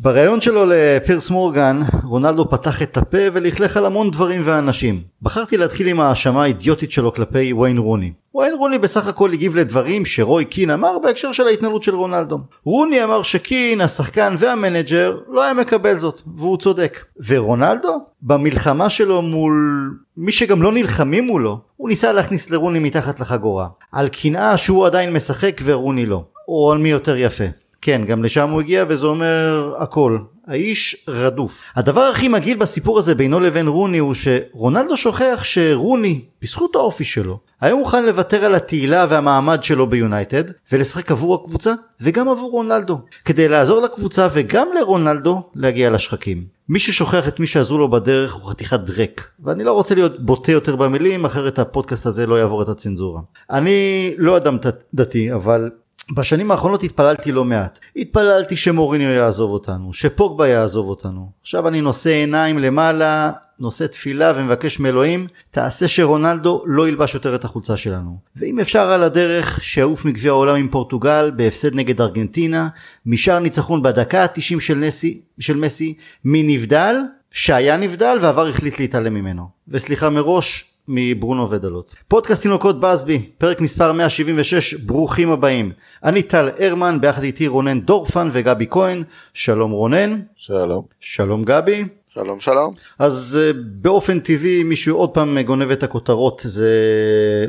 בריאיון שלו לפירס מורגן, רונלדו פתח את הפה ולכלך על המון דברים ואנשים. בחרתי להתחיל עם ההאשמה האידיוטית שלו כלפי ויין רוני. ויין רוני בסך הכל הגיב לדברים שרוי קין אמר בהקשר של ההתנהלות של רונלדו. רוני אמר שקין, השחקן והמנג'ר, לא היה מקבל זאת, והוא צודק. ורונלדו? במלחמה שלו מול מי שגם לא נלחמים מולו, הוא ניסה להכניס לרוני מתחת לחגורה. על קנאה שהוא עדיין משחק ורוני לא. או על מי יותר יפה. כן, גם לשם הוא הגיע וזה אומר הכל. האיש רדוף. הדבר הכי מגעיל בסיפור הזה בינו לבין רוני הוא שרונלדו שוכח שרוני, בזכות האופי שלו, היה מוכן לוותר על התהילה והמעמד שלו ביונייטד ולשחק עבור הקבוצה וגם עבור רונלדו כדי לעזור לקבוצה וגם לרונלדו להגיע לשחקים. מי ששוכח את מי שעזרו לו בדרך הוא חתיכת דרק ואני לא רוצה להיות בוטה יותר במילים אחרת הפודקאסט הזה לא יעבור את הצנזורה. אני לא אדם דתי אבל בשנים האחרונות התפללתי לא מעט. התפללתי שמוריניו יעזוב אותנו, שפוגבה יעזוב אותנו. עכשיו אני נושא עיניים למעלה, נושא תפילה ומבקש מאלוהים, תעשה שרונלדו לא ילבש יותר את החולצה שלנו. ואם אפשר על הדרך, שיעוף מגביע העולם עם פורטוגל בהפסד נגד ארגנטינה, משאר ניצחון בדקה ה-90 של, של מסי, מנבדל, שהיה נבדל ועבר החליט להתעלם ממנו. וסליחה מראש, מברונו ודלות. פודקאסט תינוקות בסבי, פרק מספר 176, ברוכים הבאים. אני טל הרמן, ביחד איתי רונן דורפן וגבי כהן. שלום רונן. שלום. שלום גבי. שלום שלום. אז uh, באופן טבעי מישהו עוד פעם גונב את הכותרות זה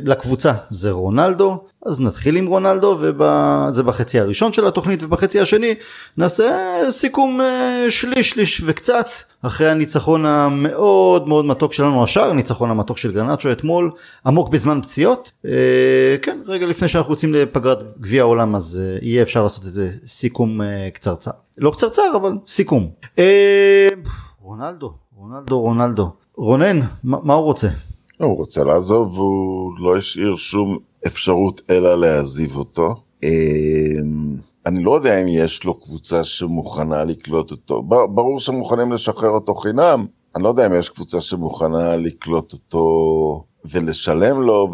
לקבוצה זה רונלדו אז נתחיל עם רונלדו וזה בחצי הראשון של התוכנית ובחצי השני נעשה סיכום uh, שליש שליש וקצת אחרי הניצחון המאוד מאוד מתוק שלנו השאר הניצחון המתוק של גרנצ'ו אתמול עמוק בזמן פציעות uh, כן רגע לפני שאנחנו יוצאים לפגרת גביע העולם אז uh, יהיה אפשר לעשות איזה סיכום uh, קצרצר לא קצרצר אבל סיכום. Uh, רונלדו, רונלדו, רונלדו. רונן, מה הוא רוצה? הוא רוצה לעזוב והוא לא השאיר שום אפשרות אלא להעזיב אותו. אמ, אני לא יודע אם יש לו קבוצה שמוכנה לקלוט אותו. ברור שמוכנים לשחרר אותו חינם, אני לא יודע אם יש קבוצה שמוכנה לקלוט אותו ולשלם לו,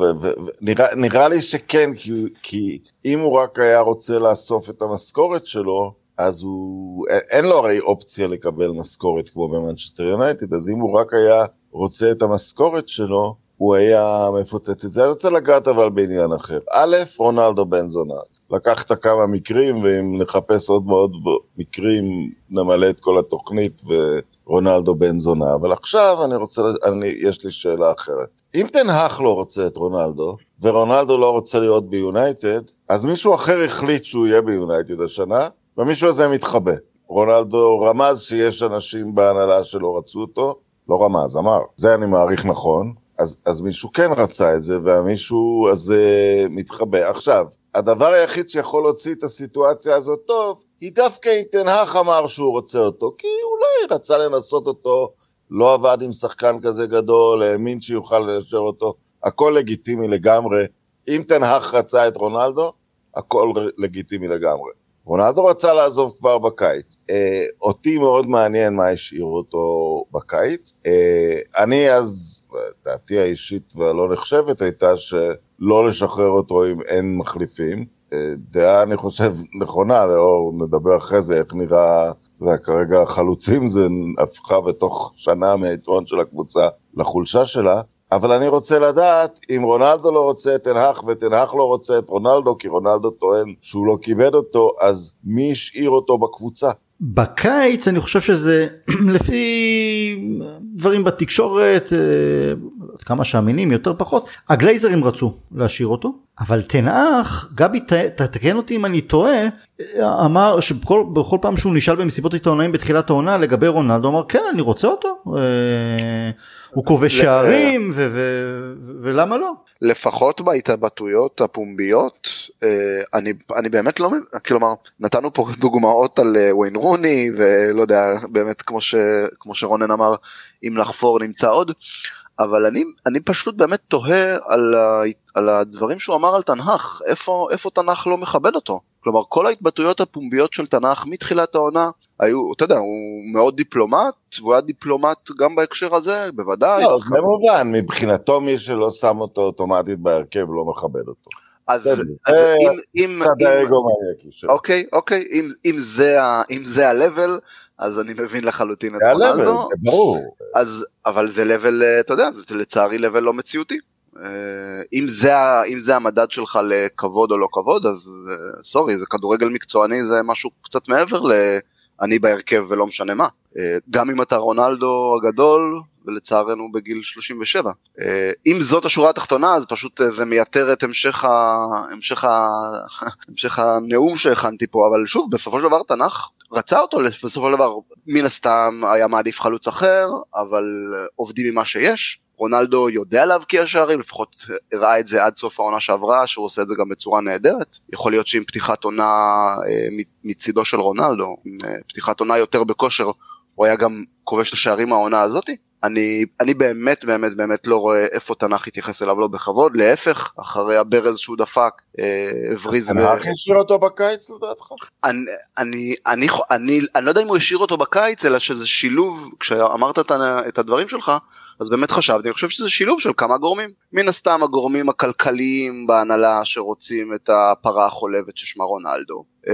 ונראה לי שכן, כי, כי אם הוא רק היה רוצה לאסוף את המשכורת שלו, אז הוא, אין לו הרי אופציה לקבל משכורת כמו במנצ'סטר יונייטד, אז אם הוא רק היה רוצה את המשכורת שלו, הוא היה מפוצץ את זה. אני רוצה לגעת אבל בעניין אחר. א', רונלדו בן זונה. לקחת כמה מקרים, ואם נחפש עוד מאוד מקרים, נמלא את כל התוכנית ורונלדו בן זונה. אבל עכשיו אני רוצה, אני, יש לי שאלה אחרת. אם תנהך לא רוצה את רונלדו, ורונלדו לא רוצה להיות ביונייטד, אז מישהו אחר החליט שהוא יהיה ביונייטד השנה, ומישהו הזה מתחבא. רונלדו רמז שיש אנשים בהנהלה שלא רצו אותו, לא רמז, אמר. זה אני מעריך נכון, אז, אז מישהו כן רצה את זה, והמישהו הזה מתחבא. עכשיו, הדבר היחיד שיכול להוציא את הסיטואציה הזאת טוב, היא דווקא אם תנהך אמר שהוא רוצה אותו, כי אולי רצה לנסות אותו, לא עבד עם שחקן כזה גדול, האמין שיוכל לאשר אותו, הכל לגיטימי לגמרי. אם תנהך רצה את רונלדו, הכל לגיטימי לגמרי. רונלדו רצה לעזוב כבר בקיץ. אה, אותי מאוד מעניין מה השאיר אותו בקיץ. אה, אני אז, דעתי האישית והלא נחשבת הייתה שלא לשחרר אותו אם אין מחליפים. אה, דעה, אני חושב, נכונה, לאור, נדבר אחרי זה, איך נראה, אתה יודע, כרגע החלוצים זה הפכה בתוך שנה מהיתרון של הקבוצה לחולשה שלה. אבל אני רוצה לדעת אם רונלדו לא רוצה את תנהך ותנהך לא רוצה את רונלדו, כי רונלדו טוען שהוא לא כיבד אותו, אז מי השאיר אותו בקבוצה? בקיץ אני חושב שזה לפי דברים בתקשורת אה, כמה שאמינים יותר פחות הגלייזרים רצו להשאיר אותו אבל תנאך גבי תתקן אותי אם אני טועה אמר שבכל פעם שהוא נשאל במסיבות עיתונאים בתחילת העונה לגבי רונלדו אמר כן אני רוצה אותו אה, הוא כובש שערים ולמה לא. לפחות בהתבטאויות הפומביות אה, אני אני באמת לא כלומר נתנו פה דוגמאות על אה, וויין רוני ולא יודע באמת כמו ש, כמו שרונן אמר אם לחפור נמצא עוד אבל אני אני פשוט באמת תוהה על, ה, על הדברים שהוא אמר על תנ"ך איפה איפה תנ"ך לא מכבד אותו כלומר כל ההתבטאויות הפומביות של תנ"ך מתחילת העונה היו, אתה יודע, הוא מאוד דיפלומט, והוא היה דיפלומט גם בהקשר הזה, בוודאי. לא, זה מובן, מבחינתו מי שלא שם אותו אוטומטית בהרכב לא מכבד אותו. אז, אם, אם, אם, אוקיי, אוקיי, אם, זה ה-level, אז אני מבין לחלוטין את זה ה-level, רונלדו. זה ברור. אבל זה לבל אתה יודע זה לצערי לבל לא מציאותי. אה, אם זה אם זה המדד שלך לכבוד או לא כבוד אז אה, סורי זה כדורגל מקצועני זה משהו קצת מעבר ל"אני בהרכב ולא משנה מה. אה, גם אם אתה רונלדו הגדול ולצערנו בגיל 37 אה, אם זאת השורה התחתונה אז פשוט זה מייתר את המשך ה... המשך ה... המשך הנאום שהכנתי פה אבל שוב בסופו של דבר תנ"ך רצה אותו בסופו של דבר מן הסתם היה מעדיף חלוץ אחר אבל עובדים עם מה שיש רונלדו יודע להבקיע שערים לפחות הראה את זה עד סוף העונה שעברה שהוא עושה את זה גם בצורה נהדרת יכול להיות שעם פתיחת עונה אה, מצידו של רונלדו אה, פתיחת עונה יותר בכושר הוא היה גם כובש את השערים העונה הזאתי אני, אני באמת באמת באמת לא רואה איפה תנ"ך יתייחס אליו לא בכבוד להפך אחרי הברז שהוא דפק אה, הבריז ב- תנח השאיר אותו בקיץ לדעתך? אני, אני, אני, אני, אני לא יודע אם הוא השאיר אותו בקיץ אלא שזה שילוב כשאמרת את הדברים שלך אז באמת חשבתי אני חושב שזה שילוב של כמה גורמים. מן הסתם הגורמים הכלכליים בהנהלה שרוצים את הפרה החולבת ששמה רונלדו. אמ,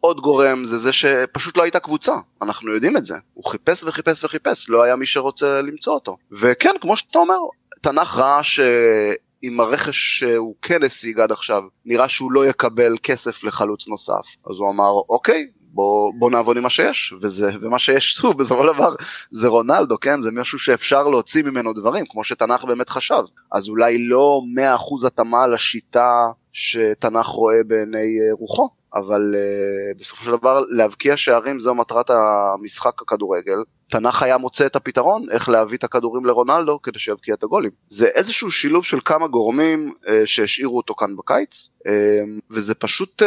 עוד גורם זה זה שפשוט לא הייתה קבוצה אנחנו יודעים את זה. הוא חיפש וחיפש וחיפש לא היה מי שרוצה למצוא אותו. וכן כמו שאתה אומר תנ"ך ראה ש... עם הרכש שהוא כן השיג עד עכשיו, נראה שהוא לא יקבל כסף לחלוץ נוסף. אז הוא אמר, אוקיי, בוא, בוא נעבוד עם מה שיש, וזה, ומה שיש, שוב, בסופו של דבר, זה רונלדו, כן? זה משהו שאפשר להוציא ממנו דברים, כמו שתנ"ך באמת חשב. אז אולי לא 100% התאמה לשיטה שתנ"ך רואה בעיני אה, רוחו, אבל uh, בסופו של דבר להבקיע שערים זו מטרת המשחק הכדורגל. תנ"ך היה מוצא את הפתרון איך להביא את הכדורים לרונלדו כדי שיבקיע את הגולים. זה איזשהו שילוב של כמה גורמים uh, שהשאירו אותו כאן בקיץ, uh, וזה פשוט... Uh,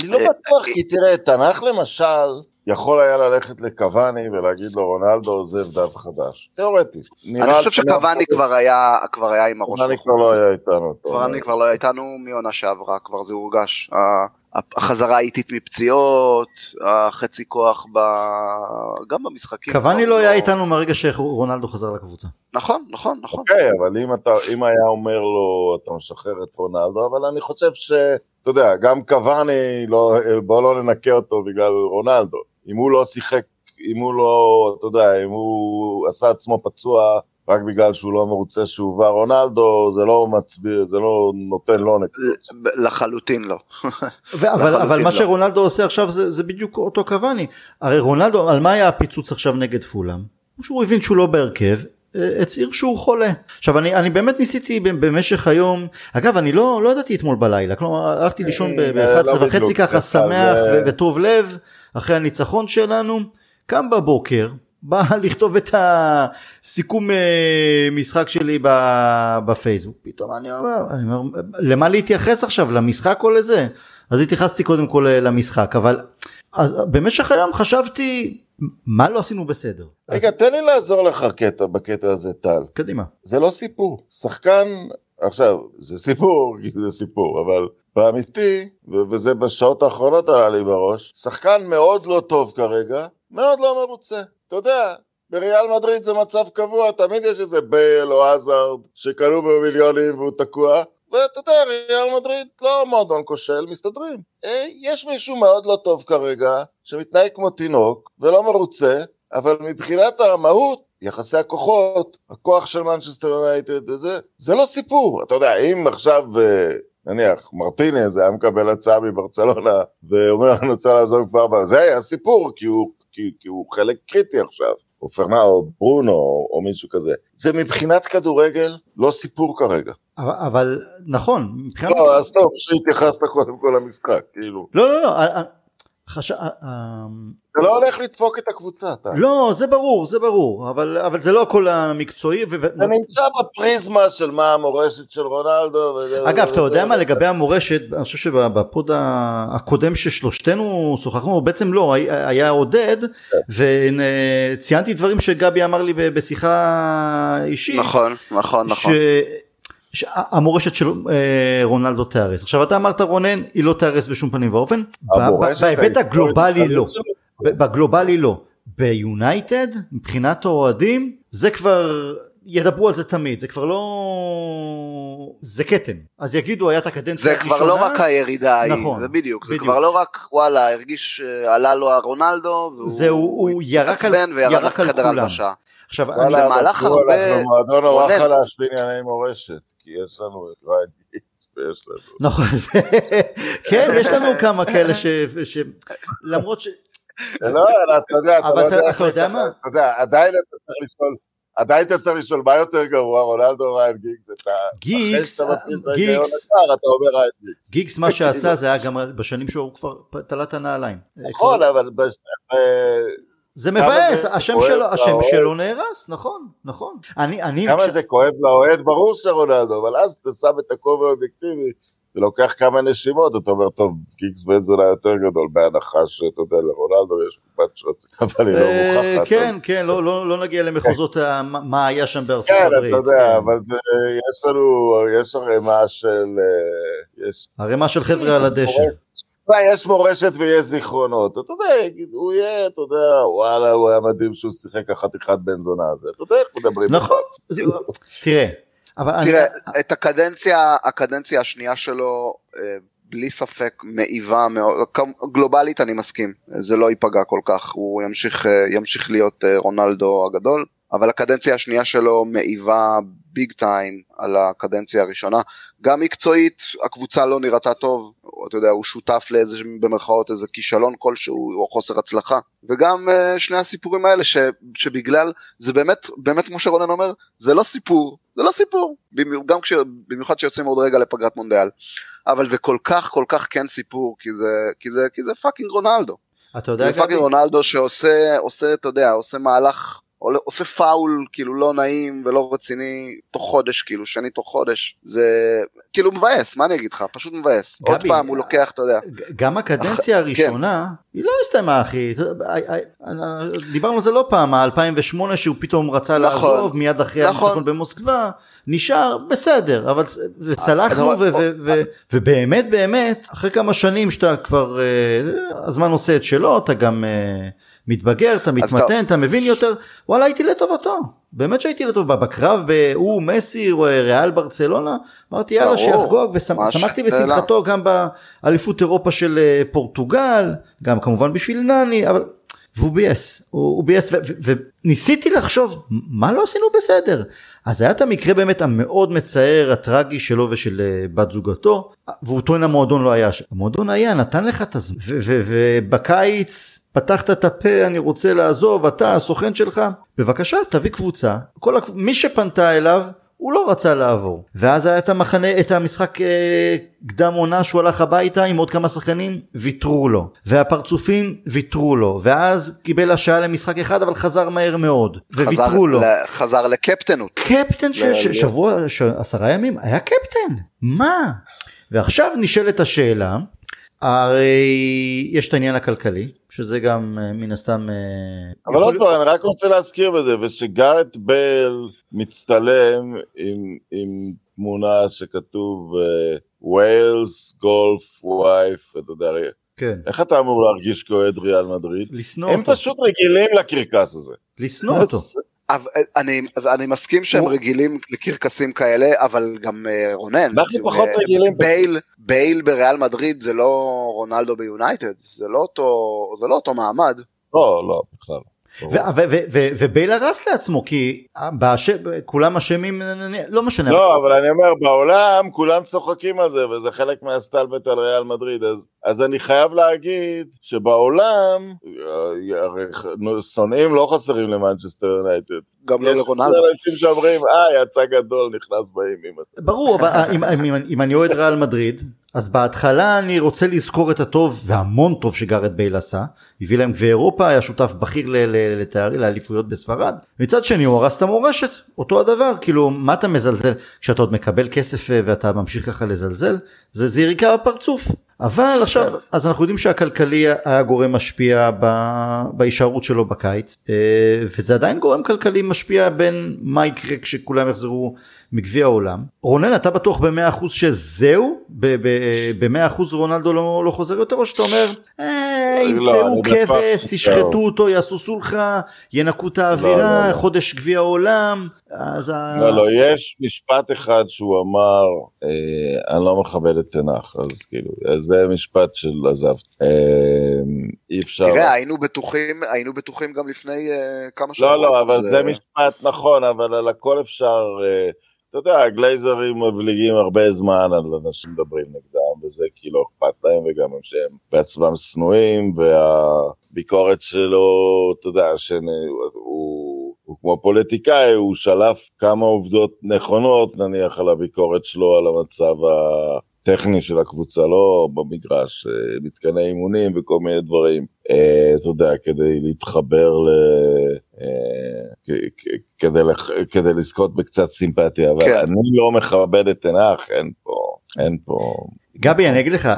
אני לא אה, בטוח, כי תראה, תנ"ך למשל, יכול היה ללכת לקוואני ולהגיד לו רונלדו עוזב דף חדש. תיאורטית. אני חושב שקוואני כבר היה, כבר היה עם הראש קוואני כבר לא היה איתנו. קוואני כבר לא היה איתנו מעונה שעברה, כבר זה הורגש. החזרה האיטית מפציעות, החצי כוח ב... גם במשחקים. קוואני לא היה איתנו מהרגע שרונלדו חזר לקבוצה. נכון, נכון, נכון. אוקיי, אבל אם אתה, אם היה אומר לו, אתה משחרר את רונלדו, אבל אני חושב ש... אתה יודע, גם קוואני, לא, בוא לא ננקה אותו בגלל רונלדו. אם הוא לא שיחק, אם הוא לא, אתה יודע, אם הוא עשה עצמו פצוע רק בגלל שהוא לא מרוצה שהובא רונלדו, זה לא מצביע, זה לא נותן לו נקודות. לחלוטין לא. אבל, אבל מה לא. שרונלדו עושה עכשיו זה, זה בדיוק אותו קוואני. הרי רונלדו, על מה היה הפיצוץ עכשיו נגד פולאם? שהוא הבין שהוא לא בהרכב, אה, הצהיר שהוא חולה. עכשיו אני, אני באמת ניסיתי במשך היום, אגב אני לא, לא ידעתי אתמול בלילה, כלומר הלכתי לישון אה, ב-11 לא וחצי ככה שמח ו- וטוב לב אחרי הניצחון שלנו, קם בבוקר. בא לכתוב את הסיכום אה, משחק שלי בפייסבוק פתאום אני אומר, אני אומר למה להתייחס עכשיו למשחק או לזה אז התייחסתי קודם כל אה, למשחק אבל אז במשך היום חשבתי מה לא עשינו בסדר רגע, תן לי לעזור לך קטע בקטע הזה, טל. קדימה זה לא סיפור. שחקן, עכשיו, זה סיפור, זה סיפור, אבל באמיתי, וזה בשעות האחרונות עלה לי בראש, שחקן מאוד לא טוב כרגע, מאוד לא מרוצה. אתה יודע, בריאל מדריד זה מצב קבוע, תמיד יש איזה בייל או עזארד שקנו במיליונים והוא תקוע, ואתה יודע, ריאל מדריד לא מועדון כושל, מסתדרים. אה, יש מישהו מאוד לא טוב כרגע, שמתנהג כמו תינוק, ולא מרוצה, אבל מבחינת המהות, יחסי הכוחות, הכוח של מנצ'סטר יונייטד וזה, זה לא סיפור. אתה יודע, אם עכשיו, אה, נניח, מרטינז היה מקבל הצעה מברצלונה, ואומר, אני רוצה לעזוב כבר, זה היה סיפור, כי הוא, כי, כי הוא חלק קריטי עכשיו. או פרנאו, או ברונו, או, או מישהו כזה. זה מבחינת כדורגל לא סיפור כרגע. אבל, אבל נכון מבחינת לא, אז טוב שהתייחסת קודם כל למשחק, כאילו. לא לא לא חש... אה, אה, זה לא הולך לדפוק את הקבוצה, אתה. לא זה ברור זה ברור אבל אבל זה לא הכל המקצועי ו... זה נמצא בפריזמה של מה המורשת של רונלדו. וזה- אגב, וזה- אתה יודע וזה- מה לגבי המורשת, אני חושב שבפוד הקודם ששלושתנו שוחחנו, בעצם לא, היה עודד, וציינתי דברים שגבי אמר לי ב- בשיחה אישית, נכון, נכון, נכון. ש- שהמורשת של אה, רונלדו תיהרס. עכשיו אתה אמרת רונן, היא לא תיהרס בשום פנים ואופן, המורשת בהיבט הגלובלי לא. בגלובלי לא. ביונייטד, מבחינת האוהדים, זה כבר, ידברו על זה תמיד, זה כבר לא... זה כתם. אז יגידו היה את הקדנציה זה הראשונה. כבר לא רק הירידה ההיא, נכון, זה בדיוק, זה בדיוק. כבר לא רק וואלה הרגיש אה, עלה לו הרונלדו, והוא זהו, הוא ירק על- התעצבן וירד ירק על כולם. עכשיו, וואלה, וואלה, מהלך הרבה- אנחנו מועדון נורא. חלש בענייני מורשת, כי יש לנו את ריין גיגס ויש לנו... נכון, זה- כן, יש לנו כמה כאלה ש... ש... למרות ש... זה לא, אתה יודע, אתה לא יודע מה? אתה יודע, עדיין אתה צריך לשאול, עדיין אתה צריך לשאול מה יותר גרוע, רונלדו או ריין גיגס, אתה... גיגס, את ההיגיון גיגס, אתה אומר ריין גיגס. גיגס מה שעשה זה היה גם בשנים שהוא כבר תלה את הנעליים. נכון, אבל... זה מבאס, זה השם שלו. השם שלו נהרס, נכון, נכון. אני, אני, כמה כש- זה כואב לאוהד, ברור שרונלדו, אבל אז אתה שם את הכובע האובייקטיבי, ולוקח כמה נשימות, אתה אומר, טוב, גיגס בן זונה יותר גדול, בהנחה שאתה יודע, לרונלדו יש קופת שרוצים, אבל היא לא אה, מוכחת. כן, כן, לא, לא, לא נגיע למחוזות מה היה שם בארצות כן, הברית. אתה יודע, כן. אבל זה, יש לנו, יש ערימה של, אה, יש, ערימה של חבר'ה על הדשא. אתה יודע, יש מורשת ויש זיכרונות, אתה יודע, יגיד, הוא יהיה, אתה יודע, וואלה, הוא היה מדהים שהוא שיחק החתיכת בן זונה הזה, אתה יודע איך מדברים. נכון, תראה, אבל אני, תראה, את הקדנציה, הקדנציה השנייה שלו, אה, בלי ספק מעיבה מאוד, גלובלית אני מסכים, זה לא ייפגע כל כך, הוא ימשיך, אה, ימשיך להיות אה, רונלדו הגדול, אבל הקדנציה השנייה שלו מעיבה big time על הקדנציה הראשונה, גם מקצועית הקבוצה לא נראתה טוב, אתה יודע, הוא שותף לאיזה, במרכאות איזה כישלון כלשהו או חוסר הצלחה, וגם אה, שני הסיפורים האלה ש, שבגלל, זה באמת, באמת כמו שרונן אומר, זה לא סיפור, זה לא סיפור, גם כש, במיוחד שיוצאים עוד רגע לפגרת מונדיאל, אבל זה כל כך כל כך כן סיפור, כי זה, כי זה, כי זה fucking רונלדו, אתה יודע, זה fucking רונלדו שעושה, עושה, אתה יודע, עושה מהלך, עושה פאול כאילו לא נעים ולא רציני תוך חודש כאילו שני תוך חודש זה כאילו מבאס מה אני אגיד לך? פשוט מבאס. עוד גבי, פעם הוא לוקח אתה יודע. גם הקדנציה הראשונה, היא לא הסתיימה אחי, דיברנו על זה לא פעם, ה-2008 שהוא פתאום רצה נכון, לעזוב מיד אחרי נכון. הניצחון במוסקבה, נשאר בסדר, אבל וצלחנו אבל- ו- ו- ו- ובאמת באמת, אחרי כמה שנים שאתה כבר, אה, הזמן עושה את שלו, אתה גם אה, מתבגר, אתה מתמתן, אתה מבין יותר, וואלה הייתי לטובתו, באמת שהייתי לטובתו, בקרב הוא מסי, ריאל ברצלונה, אמרתי יאללה שיחגוג, ושמחתי? בשמחתו גם באליפות אירופה של אה, פורטוגל, גם כמובן בשביל נני, אבל... והוא ביאס, הוא, הוא ביאס, וניסיתי לחשוב, מה לא עשינו בסדר? אז היה את המקרה באמת המאוד מצער, הטרגי שלו ושל אה, בת זוגתו, והוא טוען המועדון לא היה שם. המועדון היה, נתן לך את הזמן, ובקיץ פתחת את הפה, אני רוצה לעזוב, אתה, הסוכן שלך, בבקשה, תביא קבוצה, כל הקב... מי שפנתה אליו, הוא לא רצה לעבור. ואז היה את המחנה, את המשחק אה, קדם עונה שהוא הלך הביתה עם עוד כמה שחקנים, ויתרו לו. והפרצופים ויתרו לו. ואז קיבל השעה למשחק אחד אבל חזר מהר מאוד. חזר, וויתרו לו. חזר לקפטנות קפטן של ש- שבוע, ש- עשרה ימים, היה קפטן. מה? ועכשיו נשאלת השאלה, הרי יש את העניין הכלכלי, שזה גם אה, מן הסתם... אה, אבל עוד פעם, אני רק רוצה להזכיר בזה, ושגארט בל מצטלם עם, עם תמונה שכתוב ווילס, גולף, וייף, אתה יודע, כן, איך אתה אמור להרגיש כאוהד ריאל מדריד? לשנוא הם אותו. פשוט רגילים לקרקס הזה. לשנוא אותו. אבל אני, אני מסכים שהם הוא- רגילים לקרקסים כאלה אבל גם אה, רונן אנחנו כאילו, פחות אה, רגילים. בייל בייל בריאל מדריד זה לא רונלדו ביונייטד זה לא אותו זה לא אותו מעמד לא, לא, בכלל. ובייל הרס לעצמו כי באש... כולם אשמים לא משנה לא, אבל אני אומר, בעולם כולם צוחקים על זה, וזה חלק מהסטלבט על ריאל מדריד, אז, אז אני חייב להגיד שבעולם, אה, הרי שונאים לא חסרים למנצ'סטר יונייטד. גם לא יש לרונלדו. אנשים שאומרים, אה, יצא גדול, נכנס באימים. ברור אבל אם, אם, אם אני אוהד ריאל מדריד אז בהתחלה אני רוצה לזכור את הטוב והמון טוב שגארד בייל עשה הביא להם גביע אירופה היה שותף בכיר לתארי לאליפויות בספרד. מצד שני הוא הרס את המורשת אותו הדבר. כאילו מה אתה מזלזל? כשאתה עוד מקבל כסף אה, ואתה ממשיך ככה לזלזל זה זה יריקה בפרצוף אבל עכשיו אז אנחנו יודעים שהכלכלי היה גורם משפיע ב- בהישארות שלו בקיץ אה, וזה עדיין גורם כלכלי משפיע בין מה יקרה כשכולם יחזרו מגביע העולם. רונן אתה בטוח במאה אחוז שזהו? במאה אחוז רונלדו לא, לא חוזר יותר או שאתה אומר "אה, לא, ימצאו אני כבש, ישחטו אותו, יעשו סולחה, ינקו את האווירה, לא, לא. חודש גביע העולם, אז ה... לא, לא, יש משפט אחד שהוא אמר, אה, אני לא מכבד את תנ"ך, אז כאילו, זה משפט של עזב. אה, אי אפשר... תראה, היינו בטוחים, היינו בטוחים גם לפני אה, כמה שבועות. לא, לא, אבל זה משפט נכון, אבל על הכל אפשר, אה, אתה יודע, הגלייזרים מבליגים הרבה זמן על אנשים מדברים נגדם, וזה כי לא אכפת להם, וגם הם שהם בעצמם שנואים, והביקורת שלו, אתה יודע, שהוא הוא כמו פוליטיקאי, הוא שלף כמה עובדות נכונות, נניח על הביקורת שלו על המצב הטכני של הקבוצה, לא במגרש, אה, מתקני אימונים וכל מיני דברים, אה, אתה יודע, כדי להתחבר ל... אה, כדי, לח- כדי לזכות בקצת סימפתיה, אבל כן. אני לא מכבד את תנ"ך, אין פה, אין פה, גבי, אני אגיד לך,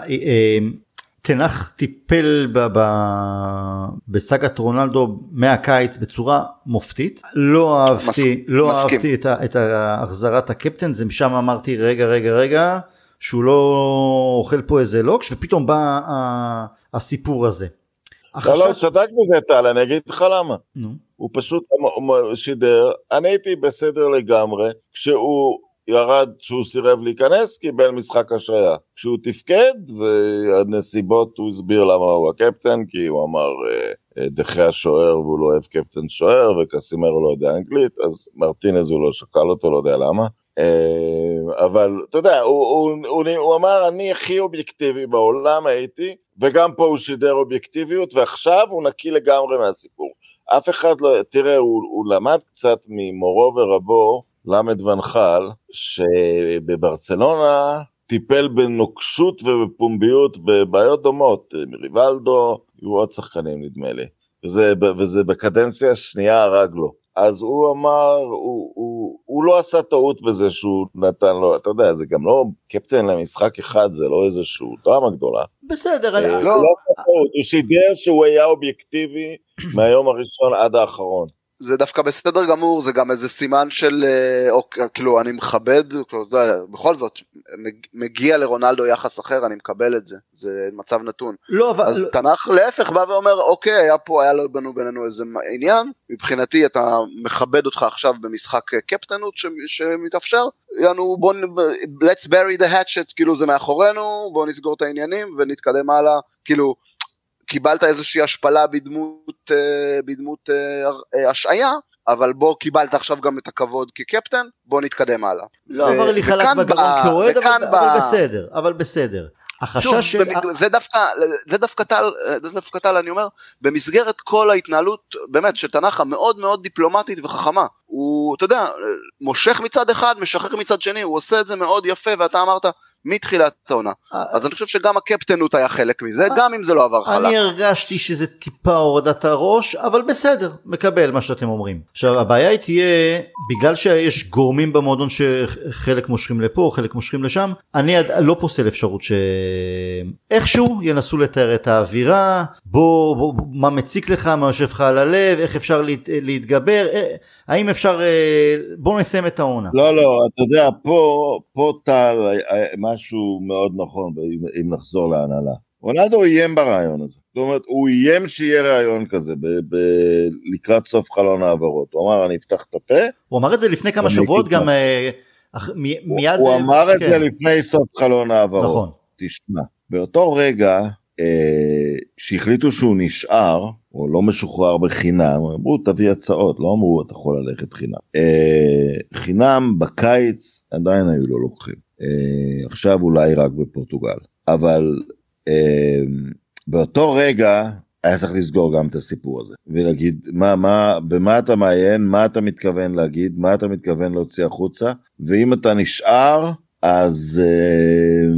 תנח טיפל ב- ב- בסאגת רונלדו מהקיץ בצורה מופתית. לא אהבתי, מסכים, לא מסכים. אהבתי את ה- את החזרת הקפטן, זה משם אמרתי רגע רגע רגע, שהוא לא אוכל פה איזה לוקש, ופתאום בא ה- הסיפור הזה. לא, לא, החשש- צדק בזה טל, אני אגיד לך למה. נו. הוא פשוט שידר, אני הייתי בסדר לגמרי, כשהוא ירד, כשהוא סירב להיכנס, קיבל משחק השעיה. כשהוא תפקד, והנסיבות, הוא הסביר למה הוא הקפטן, כי הוא אמר, אה, אה, דחה השוער והוא לא אוהב קפטן שוער, וקסימרו לא יודע אנגלית, אז מרטינז הוא לא שקל אותו, לא יודע למה. אה, אבל אתה יודע, הוא, הוא, הוא, הוא אמר, אני הכי אובייקטיבי בעולם הייתי, וגם פה הוא שידר אובייקטיביות, ועכשיו הוא נקי לגמרי מהסיפור. אף אחד לא, תראה, הוא, הוא למד קצת ממורו ורבו, למד ונחל, שבברצלונה טיפל בנוקשות ובפומביות בבעיות דומות, ריבלדו, היו עוד שחקנים נדמה לי, וזה, וזה בקדנציה השנייה הרג לו. אז הוא אמר, הוא, הוא, הוא לא עשה טעות בזה שהוא נתן לו, אתה יודע, זה גם לא קפטן למשחק אחד, זה לא איזשהו דרמה גדולה. בסדר, אה, אני- הוא לא עשה טעות, הוא שידר שהוא היה אובייקטיבי מהיום הראשון עד האחרון. זה דווקא בסדר גמור, זה גם איזה סימן של, אה, או, כאילו, אני מכבד, בכל זאת, מג- מגיע לרונלדו יחס אחר, אני מקבל את זה, זה מצב נתון. לא, אבל... אז לא- תנ"ך להפך בא ואומר, אוקיי, היה פה, היה לנו בינינו איזה עניין, מבחינתי אתה מכבד אותך עכשיו במשחק אה, קפטנות ש- שמתאפשר, יענו, בוא, נ- let's bury the hatchet, כאילו זה מאחורינו, בוא נסגור את העניינים ונתקדם הלאה, כאילו, קיבלת איזושהי השפלה בדמות, אה, בדמות אה, אה, השעיה, אבל בוא קיבלת עכשיו גם את הכבוד כקפטן, בוא נתקדם הלאה. לא ו- עבר לי חלק בגרון כאוהד, אבל אבל בסדר, אבל בסדר. החשש של... זה דווקא, זה דווקא טל, זה דווקא טל אני אומר, במסגרת כל ההתנהלות באמת של תנ"ך המאוד מאוד דיפלומטית וחכמה, הוא, אתה יודע, מושך מצד אחד, משחרר מצד שני, הוא עושה את זה מאוד יפה, ואתה אמרת, מתחילת העונה. אז אני חושב שגם הקפטנות היה חלק מזה, גם אם זה לא עבר חלק. אני הרגשתי שזה טיפה הורדת הראש, אבל בסדר, מקבל מה שאתם אומרים. עכשיו הבעיה היא תהיה, בגלל שיש גורמים במועדון שחלק מושכים לפה, חלק מושכים לשם, אני לא פוסל אפשרות שאיכשהו ינסו לתאר את האווירה, בוא, מה מציק לך, מה יושב לך על הלב, איך אפשר להת, להתגבר, אה, האם אפשר, אה, בוא נסיים את העונה. לא, לא, אתה יודע, פה, פה טל, אה, משהו מאוד נכון, אם, נחזור להנהלה. רונלדו איים ברעיון הזה. זאת אומרת, הוא איים שיהיה רעיון כזה ב- ב- לקראת סוף חלון העברות. הוא אמר, אני אפתח את הפה. הוא אמר את זה לפני כמה שבועות. גם אה, אח- מ- הוא, מיד... הוא אה, אמר את כן, זה לפני סוף חלון העברות. נכון. תשמע, באותו רגע אה, שהחליטו שהוא נשאר, או לא משוחרר בחינם, אמרו תביא הצעות, לא אמרו אתה יכול ללכת חינם. אה, חינם בקיץ עדיין היו לו לוקחים. אה, עכשיו אולי רק בפורטוגל. אבל אה, באותו רגע היה צריך לסגור גם את הסיפור הזה ולהגיד מה מה במה אתה מאיים? מה אתה מתכוון להגיד? מה אתה מתכוון להוציא החוצה? ואם אתה נשאר אז אה,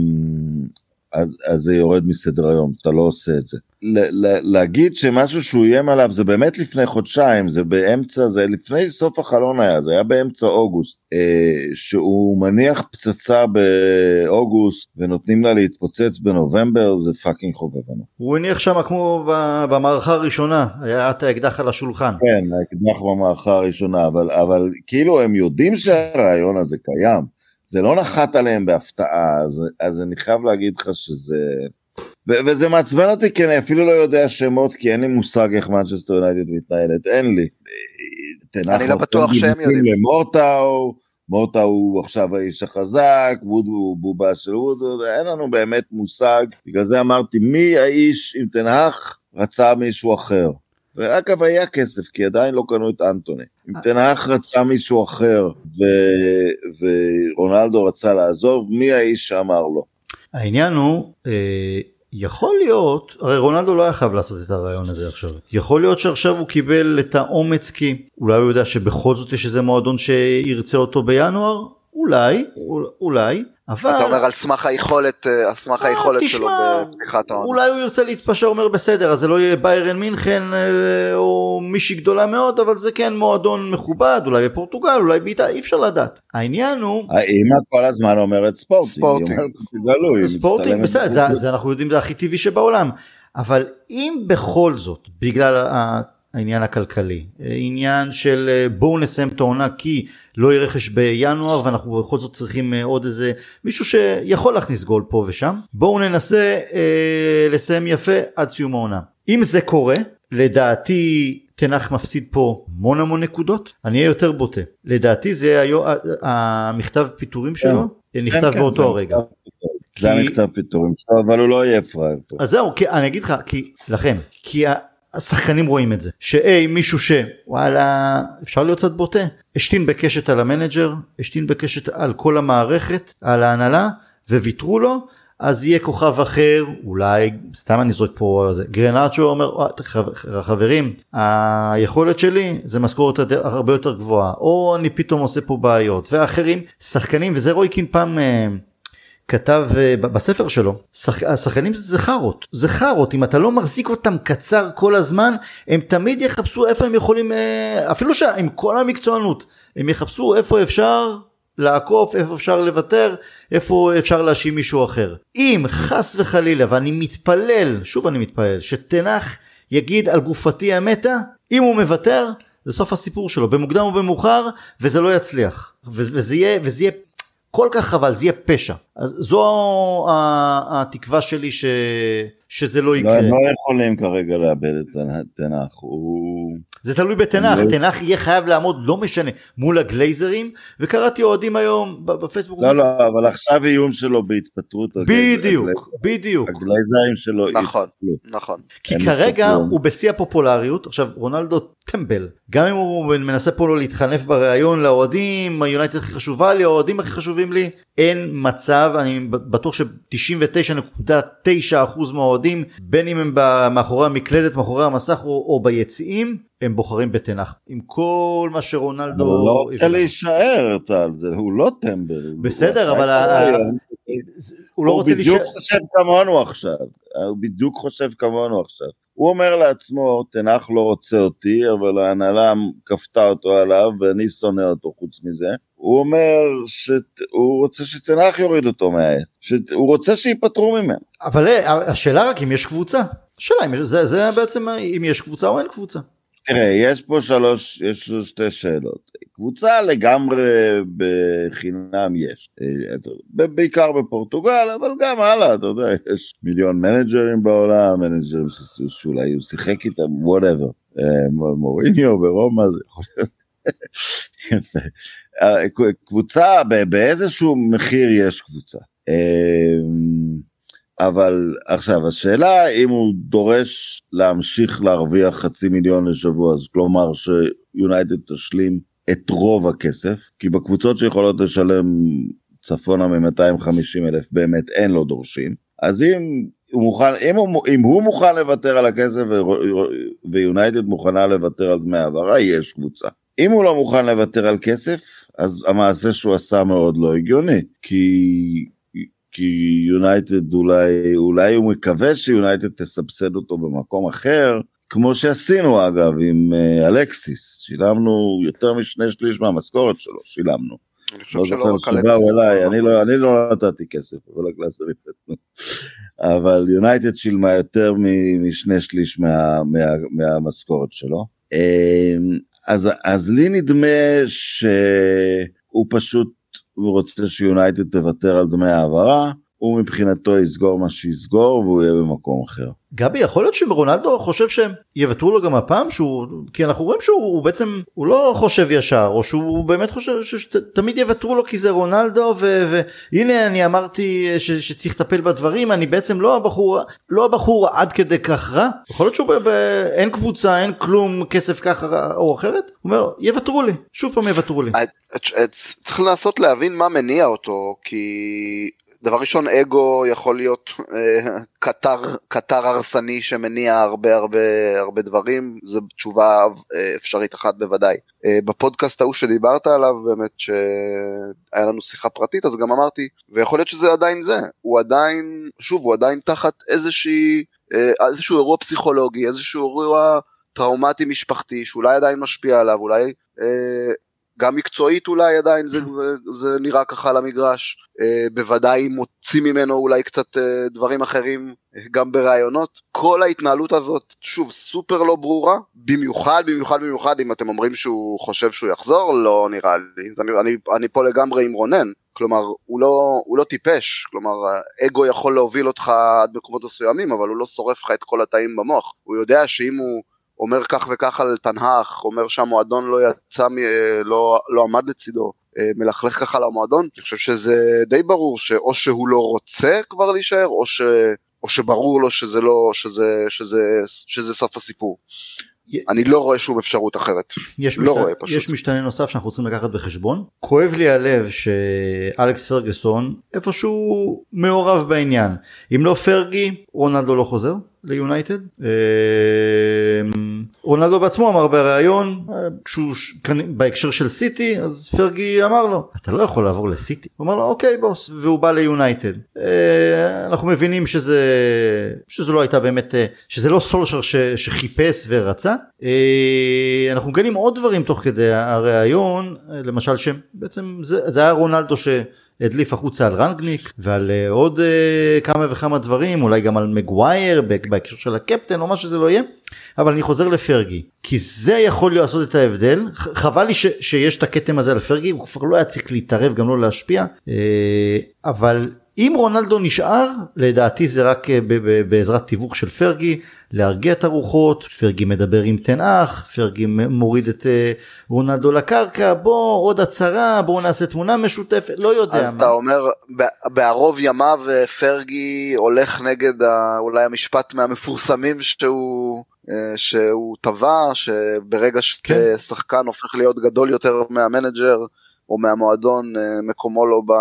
אז, אז זה יורד מסדר היום, אתה לא עושה את זה. ל- ל- להגיד שמשהו שהוא איים עליו זה באמת לפני חודשיים, זה באמצע, זה לפני סוף החלון היה, זה היה באמצע אוגוסט, אה, שהוא מניח פצצה באוגוסט ונותנים לה להתפוצץ בנובמבר, זה פאקינג חובבנו. הוא הניח שם כמו במערכה הראשונה, היה את האקדח על השולחן. כן, האקדח במערכה הראשונה, אבל, אבל כאילו הם יודעים שהרעיון הזה קיים. זה לא נחת עליהם בהפתעה, אז, אז אני חייב להגיד לך שזה... ו- וזה מעצבן אותי כי אני אפילו לא יודע שמות כי אין לי מושג איך מנצ'סטר יונייטד מתנהלת אין לי. אני לא בטוח שהם יודעים. למורטאו, מורטאו הוא עכשיו האיש החזק, ווד הוא בובה של ווד, אין לנו באמת מושג, בגלל זה אמרתי מי האיש אם תנח רצה מישהו אחר. ואגב היה כסף כי עדיין לא קנו את אנטוני. אם תנח רצה מישהו אחר ו- ורונלדו רצה לעזוב, מי האיש שאמר לו? העניין הוא, אה, יכול להיות, הרי רונלדו לא היה חייב לעשות את הרעיון הזה עכשיו. יכול להיות שעכשיו הוא קיבל את האומץ כי אולי הוא יודע שבכל זאת יש איזה מועדון שירצה אותו בינואר? אולי, אולי, אבל... אתה אומר על סמך היכולת, אה, על סמך אה, היכולת שלו תשמע, בפתיחת העונה. אולי הוא ירצה להתפשר, אומר בסדר, אז זה לא יהיה ביירן מינכן אה, או מישהי גדולה מאוד, אבל זה כן מועדון מכובד, אולי בפורטוגל, אולי באיטליה, אי אפשר לדעת. העניין הוא... האמא כל הזמן אומרת ספורטינג, ספורטינג. היא אומרת ספורטינג, בסדר, זה. זה אנחנו יודעים, זה הכי טבעי שבעולם. אבל אם בכל זאת, בגלל ה- העניין הכלכלי, עניין של אה, בואו נסיים את העונה כי לא יהיה רכש בינואר ואנחנו בכל זאת צריכים אה, עוד איזה מישהו שיכול להכניס גול פה ושם, בואו ננסה אה, לסיים יפה עד סיום העונה. אם זה קורה, לדעתי תנח מפסיד פה המון המון נקודות, אני אהיה יותר בוטה. לדעתי זה היו, המכתב פיטורים שלו, נכתב כן, כן, באותו זה הרגע. זה כי- המכתב פיטורים שלו, אבל הוא לא יהיה פראייר פה. אז זהו, כי, אני אגיד לך, כי, לכם, כי השחקנים רואים את זה, שאי מישהו שוואלה, אפשר להיות קצת בוטה, השתין בקשת על המנג'ר, השתין בקשת על כל המערכת, על ההנהלה, וויתרו לו, אז יהיה כוכב אחר, אולי, סתם אני זורק פה, גרנצ'ו אומר, "וואי, חב- חברים, היכולת שלי זה משכורת הרבה יותר גבוהה, או אני פתאום עושה פה בעיות, ואחרים, שחקנים, וזה רויקין פעם... כתב ב- בספר שלו, שח... השחקנים זה חארות, זה חארות, אם אתה לא מחזיק אותם קצר כל הזמן, הם תמיד יחפשו איפה הם יכולים, אה, אפילו שעם כל המקצוענות, הם יחפשו איפה אפשר לעקוף, איפה אפשר לוותר, איפה אפשר להאשים מישהו אחר. אם חס וחלילה, ואני מתפלל, שוב אני מתפלל, שתנח יגיד על גופתי המתה, אם הוא מוותר, זה סוף הסיפור שלו, במוקדם או במאוחר, וזה לא יצליח. וזה יהיה, וזה יהיה כל כך חבל, זה יהיה פשע. אז זו התקווה שלי ש... שזה לא לא, יקרה. הם לא יכולים כרגע לאבד את טן האח, הוא... זה תלוי בטן האח, לא- טן האח יהיה חייב לעמוד, לא משנה, מול הגלייזרים, וקראתי אוהדים היום ב- בפייסבוק. לא, לא, אבל עכשיו איום שלו בהתפטרות. בדיוק, בדיוק. הגלייזרים שלו נכון. יתפטרו. נכון. כי כרגע כלום. הוא בשיא הפופולריות, עכשיו רונלדו טמבל, גם אם הוא מנסה פה לא להתחנף בריאיון לאוהדים, היונייטד הכי חשובה לי, האוהדים הכי חשובים לי, אין מצב, אני בטוח ש-99.9% מהאוהדים, בין אם הם מאחורי המקלדת, מאחורי המסך או, או ביציעים, הם בוחרים בתנח. עם כל מה שרונלדו... הוא לא רוצה להישאר, טל, הוא לא טמבל. הוא בסדר, אבל. הוא לא רוצה בדיוק להישאר... חושב כמונו עכשיו, הוא בדיוק חושב כמונו עכשיו. הוא אומר לעצמו, תנח לא רוצה אותי, אבל ההנהלה כפתה אותו עליו, ואני שונא אותו חוץ מזה. הוא אומר שהוא רוצה שטן האח יוריד אותו מהעץ, שהוא רוצה שייפטרו ממנו. אבל אה, השאלה רק אם יש קבוצה. השאלה אם זה, זה בעצם אם יש קבוצה או אין קבוצה. תראה, יש פה שלוש, יש שתי שאלות. קבוצה לגמרי בחינם יש, אה, בעיקר בפורטוגל, אבל גם הלאה, אתה יודע, יש מיליון מנג'רים בעולם, מנג'רים שאולי הוא שיחק איתם, whatever. מוריניו ברומא, זה יכול להיות. אה, קבוצה, באיזשהו מחיר יש קבוצה. אה, אבל עכשיו השאלה אם הוא דורש להמשיך להרוויח חצי מיליון לשבוע אז כלומר שיונייטד תשלים את רוב הכסף כי בקבוצות שיכולות לשלם צפונה מ-250 אלף באמת אין לו דורשים אז אם הוא מוכן אם הוא, אם הוא מוכן לוותר על הכסף ויונייטד מוכנה לוותר על דמי העברה יש קבוצה אם הוא לא מוכן לוותר על כסף אז המעשה שהוא עשה מאוד לא הגיוני כי כי יונייטד אולי, אולי הוא מקווה שיונייטד תסבסד אותו במקום אחר, כמו שעשינו אגב עם uh, אלקסיס, שילמנו יותר משני שליש מהמשכורת שלו, שילמנו. אני חושב לא שלא רק שבאו אלכסיס. אליי, אני לא, אני לא נתתי כסף, אבל הקלאסרים נתנו. אבל יונייטד שילמה יותר משני שליש מה, מה, מהמשכורת שלו. אז, אז לי נדמה שהוא פשוט רוצה שיונייטד תוותר על דמי העברה, הוא מבחינתו יסגור מה שיסגור והוא יהיה במקום אחר. גבי יכול להיות שרונלדו חושב שהם יוותרו לו גם הפעם שהוא כי אנחנו רואים שהוא הוא בעצם הוא לא חושב ישר או שהוא באמת חושב שתמיד יוותרו לו כי זה רונלדו והנה אני אמרתי ש, שצריך לטפל בדברים אני בעצם לא הבחור לא הבחור עד כדי כך רע יכול להיות שהוא ב, ב, אין קבוצה אין כלום כסף ככה או אחרת הוא אומר יוותרו לי שוב פעם יוותרו לי. צריך לנסות להבין מה מניע אותו כי דבר ראשון אגו יכול להיות אה, קטר קטר הרסני שמניע הרבה הרבה הרבה דברים זו תשובה אה, אפשרית אחת בוודאי. אה, בפודקאסט ההוא שדיברת עליו באמת שהיה לנו שיחה פרטית אז גם אמרתי ויכול להיות שזה עדיין זה הוא עדיין שוב הוא עדיין תחת איזושהי איזשהו אירוע פסיכולוגי איזשהו אירוע טראומטי משפחתי שאולי עדיין משפיע עליו אולי גם מקצועית אולי עדיין זה, זה נראה ככה על המגרש, אה, בוודאי מוציא ממנו אולי קצת אה, דברים אחרים גם ברעיונות. כל ההתנהלות הזאת, שוב, סופר לא ברורה, במיוחד, במיוחד, במיוחד אם אתם אומרים שהוא חושב שהוא יחזור, לא נראה לי. אני, אני, אני פה לגמרי עם רונן, כלומר, הוא לא, הוא לא טיפש, כלומר, אגו יכול להוביל אותך עד מקומות מסוימים, אבל הוא לא שורף לך את כל התאים במוח. הוא יודע שאם הוא... אומר כך וכך על תנהך, אומר שהמועדון לא יצא, לא, לא עמד לצידו, אה, מלכלך ככה על המועדון, אני חושב שזה די ברור שאו שהוא לא רוצה כבר להישאר, או, ש, או שברור לו שזה לא, שזה, שזה, שזה סוף הסיפור. אני לא רואה שום אפשרות אחרת. יש, לא משתנה, רואה פשוט. יש משתנה נוסף שאנחנו צריכים לקחת בחשבון. כואב לי הלב שאלכס פרגוסון איפשהו מעורב בעניין. אם לא פרגי, רונלדו לא חוזר. ליונייטד. אמ, רונלדו בעצמו אמר בריאיון שהוא בהקשר של סיטי אז פרגי אמר לו אתה לא יכול לעבור לסיטי. הוא אמר לו אוקיי בוס והוא בא ליונייטד. אה, אנחנו מבינים שזה שזה לא הייתה באמת אה, שזה לא סולשר שחיפש ורצה. אה, אנחנו מגלים עוד דברים תוך כדי הריאיון למשל שבעצם זה, זה היה רונלדו ש... הדליף החוצה על רנגניק ועל uh, עוד uh, כמה וכמה דברים אולי גם על מגווייר בהקשר של הקפטן או מה שזה לא יהיה אבל אני חוזר לפרגי. כי זה יכול לעשות את ההבדל. חבל לי ש, שיש את הכתם הזה על פרגי הוא כבר לא היה צריך להתערב גם לא להשפיע uh, אבל אם רונלדו נשאר לדעתי זה רק בעזרת תיווך של פרגי להרגיע את הרוחות פרגי מדבר עם תנאך פרגי מוריד את אה, רונלדו לקרקע בוא עוד הצהרה בואו נעשה תמונה משותפת לא יודע אז מה. אתה אומר בערוב ימיו אה, פרגי הולך נגד אולי המשפט מהמפורסמים שהוא אה, שהוא טבע שברגע כן. ששחקן הופך להיות גדול יותר מהמנג'ר או מהמועדון אה, מקומו לא ב...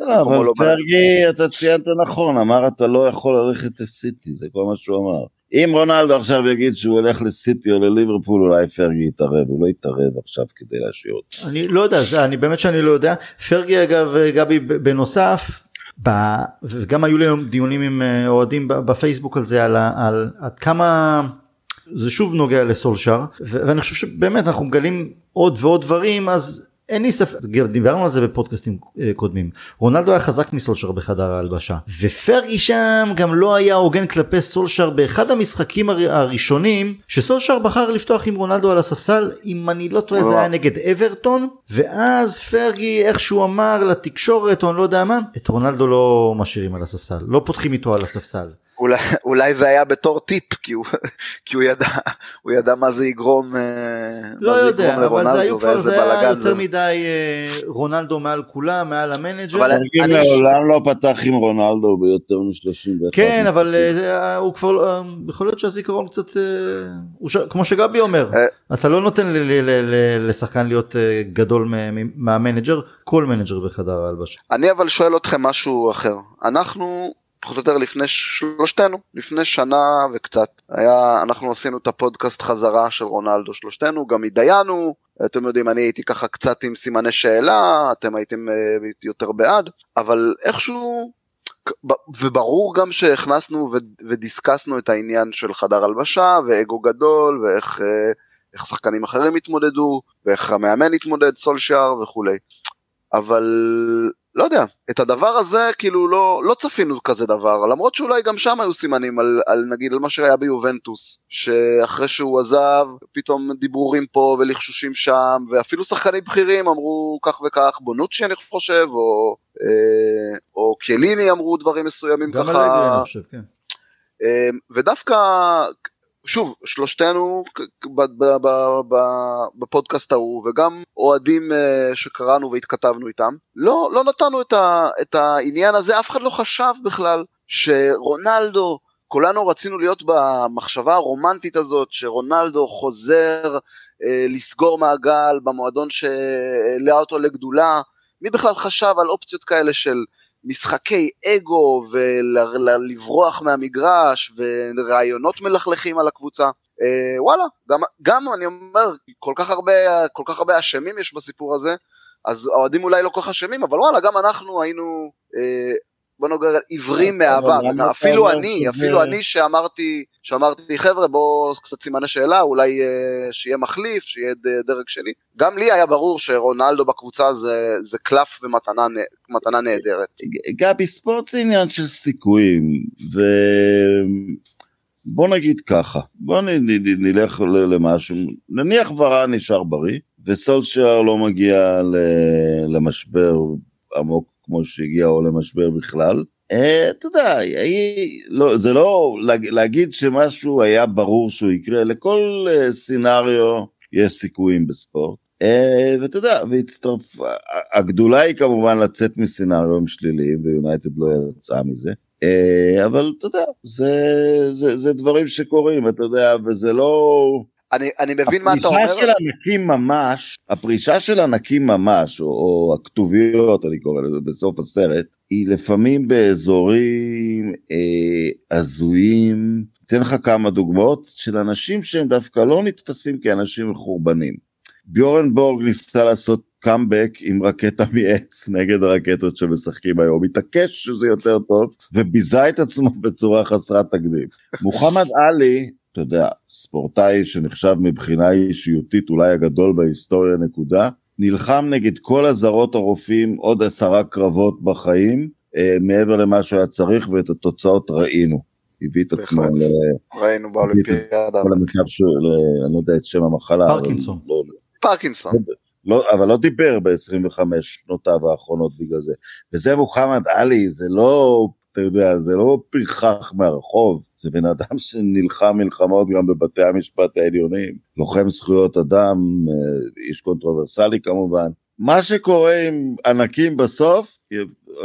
לא, אבל לא פרגי, אתה ציינת נכון, אמר אתה לא יכול ללכת לסיטי, זה כל מה שהוא אמר. אם רונלדו עכשיו יגיד שהוא הולך לסיטי או לליברפול, אולי פרגי יתערב, הוא לא יתערב עכשיו כדי להשאיר אותו. אני לא יודע, זה, אני באמת שאני לא יודע. פרגי אגב, גבי, בנוסף, ב... וגם היו לי היום דיונים עם אה, אוהדים בפייסבוק על זה, על, על עד כמה... זה שוב נוגע לסולשר, ואני חושב שבאמת אנחנו מגלים עוד ועוד דברים, אז אין לי ספק, דיברנו על זה בפודקאסטים אה, קודמים, רונלדו היה חזק מסולשר בחדר ההלבשה, ופרגי שם גם לא היה הוגן כלפי סולשר באחד המשחקים הראשונים, שסולשר בחר לפתוח עם רונלדו על הספסל, אם אני לא טועה זה היה נגד אברטון, ואז פרגי איכשהו אמר לתקשורת או אני לא יודע מה, את רונלדו לא משאירים על הספסל, לא פותחים איתו על הספסל. אולי, אולי זה היה בתור טיפ כי הוא, כי הוא ידע הוא ידע מה זה יגרום אה, לא יודע אבל זה היו כבר זה היה יותר זה... מדי אה, רונלדו מעל כולם מעל המנג'ר. אבל אני מעולם לא פתח עם רונלדו ביותר מ-31. כן אבל uh, הוא כבר לא, יכול להיות שהזיכרון קצת ש... כמו שגבי אומר אתה לא נותן לשחקן להיות גדול מהמנג'ר כל מנג'ר בחדר ההלבשה. אני אבל שואל אתכם משהו אחר אנחנו פחות או יותר לפני שלושתנו, לפני שנה וקצת. היה, אנחנו עשינו את הפודקאסט חזרה של רונלדו שלושתנו, גם התדיינו, אתם יודעים, אני הייתי ככה קצת עם סימני שאלה, אתם הייתם אה, יותר בעד, אבל איכשהו, וברור גם שהכנסנו ודיסקסנו את העניין של חדר הלבשה ואגו גדול ואיך אה, שחקנים אחרים התמודדו ואיך המאמן התמודד סולשיאר וכולי. אבל לא יודע, את הדבר הזה כאילו לא, לא צפינו כזה דבר, למרות שאולי גם שם היו סימנים על, על נגיד על מה שהיה ביובנטוס, שאחרי שהוא עזב, פתאום דיבורים פה ולחשושים שם, ואפילו שחקנים בכירים אמרו כך וכך, בונוצ'י אני חושב, או, אה, או קליני אמרו דברים מסוימים גם ככה. גם אלגרי אני חושב, כן. אה, ודווקא שוב שלושתנו בפודקאסט ההוא וגם אוהדים אה, שקראנו והתכתבנו איתם לא לא נתנו את, ה, את העניין הזה. אף אחד לא חשב בכלל שרונלדו כולנו רצינו להיות במחשבה הרומנטית הזאת שרונלדו חוזר אה, לסגור מעגל במועדון שהעלה אותו לגדולה. מי בכלל חשב על אופציות כאלה של משחקי אגו ולברוח מהמגרש ורעיונות מלכלכים על הקבוצה. אה, וואלה, גם, גם אני אומר, כל כך הרבה, כל כך הרבה אשמים יש בסיפור הזה, אז האוהדים אולי לא כל כך אשמים, אבל וואלה, גם אנחנו היינו אה, בוא נוגע עיוורים מהעבר, אפילו אני, אפילו אני שאמרתי, שאמרתי חבר'ה בואו קצת סימני שאלה, אולי אה, שיהיה מחליף, שיהיה דרג שני, גם לי היה ברור שרונלדו בקבוצה זה, זה קלף ומתנה נהדרת. גבי ספורט זה עניין של סיכויים, ו... בוא נגיד ככה, בוא נ, נ, נלך למשהו, נניח ורן נשאר בריא, וסולשייר לא מגיע למשבר עמוק כמו שהגיע או למשבר בכלל. אה, אתה יודע, לא, זה לא להגיד שמשהו היה ברור שהוא יקרה, לכל אה, סינריו יש סיכויים בספורט. אה, ואתה יודע, והצטרף, הגדולה היא כמובן לצאת מסינריו שליליים, ויונייטד לא יצאה מזה. אבל אתה יודע, זה, זה, זה דברים שקורים, אתה יודע, וזה לא... אני, אני מבין מה אתה אומר. הפרישה של ענקים ממש, הפרישה של ענקים ממש, או, או הכתוביות, אני קורא לזה, בסוף הסרט, היא לפעמים באזורים אה, הזויים. אתן לך כמה דוגמאות של אנשים שהם דווקא לא נתפסים כאנשים מחורבנים. ביורן בורג ניסה לעשות קאמבק עם רקטה מעץ נגד הרקטות שמשחקים היום, התעקש שזה יותר טוב וביזה את עצמו בצורה חסרת תקדים. מוחמד עלי אתה יודע, ספורטאי שנחשב מבחינה אישיותית אולי הגדול בהיסטוריה נקודה, נלחם נגד כל אזהרות הרופאים עוד עשרה קרבות בחיים, אה, מעבר למה שהיה צריך ואת התוצאות ראינו. הביא את עצמו ל... ראינו באולימפיאדה. למצב של, אני לא יודע את שם המחלה. פרקינסון. לא, פרקינסון. לא, אבל לא דיבר ב-25 שנותיו האחרונות בגלל זה. וזה מוחמד עלי, זה לא אתה יודע, זה לא פרחח מהרחוב, זה בן אדם שנלחם מלחמות גם בבתי המשפט העליונים, לוחם זכויות אדם, אה, איש קונטרוברסלי כמובן. מה שקורה עם ענקים בסוף,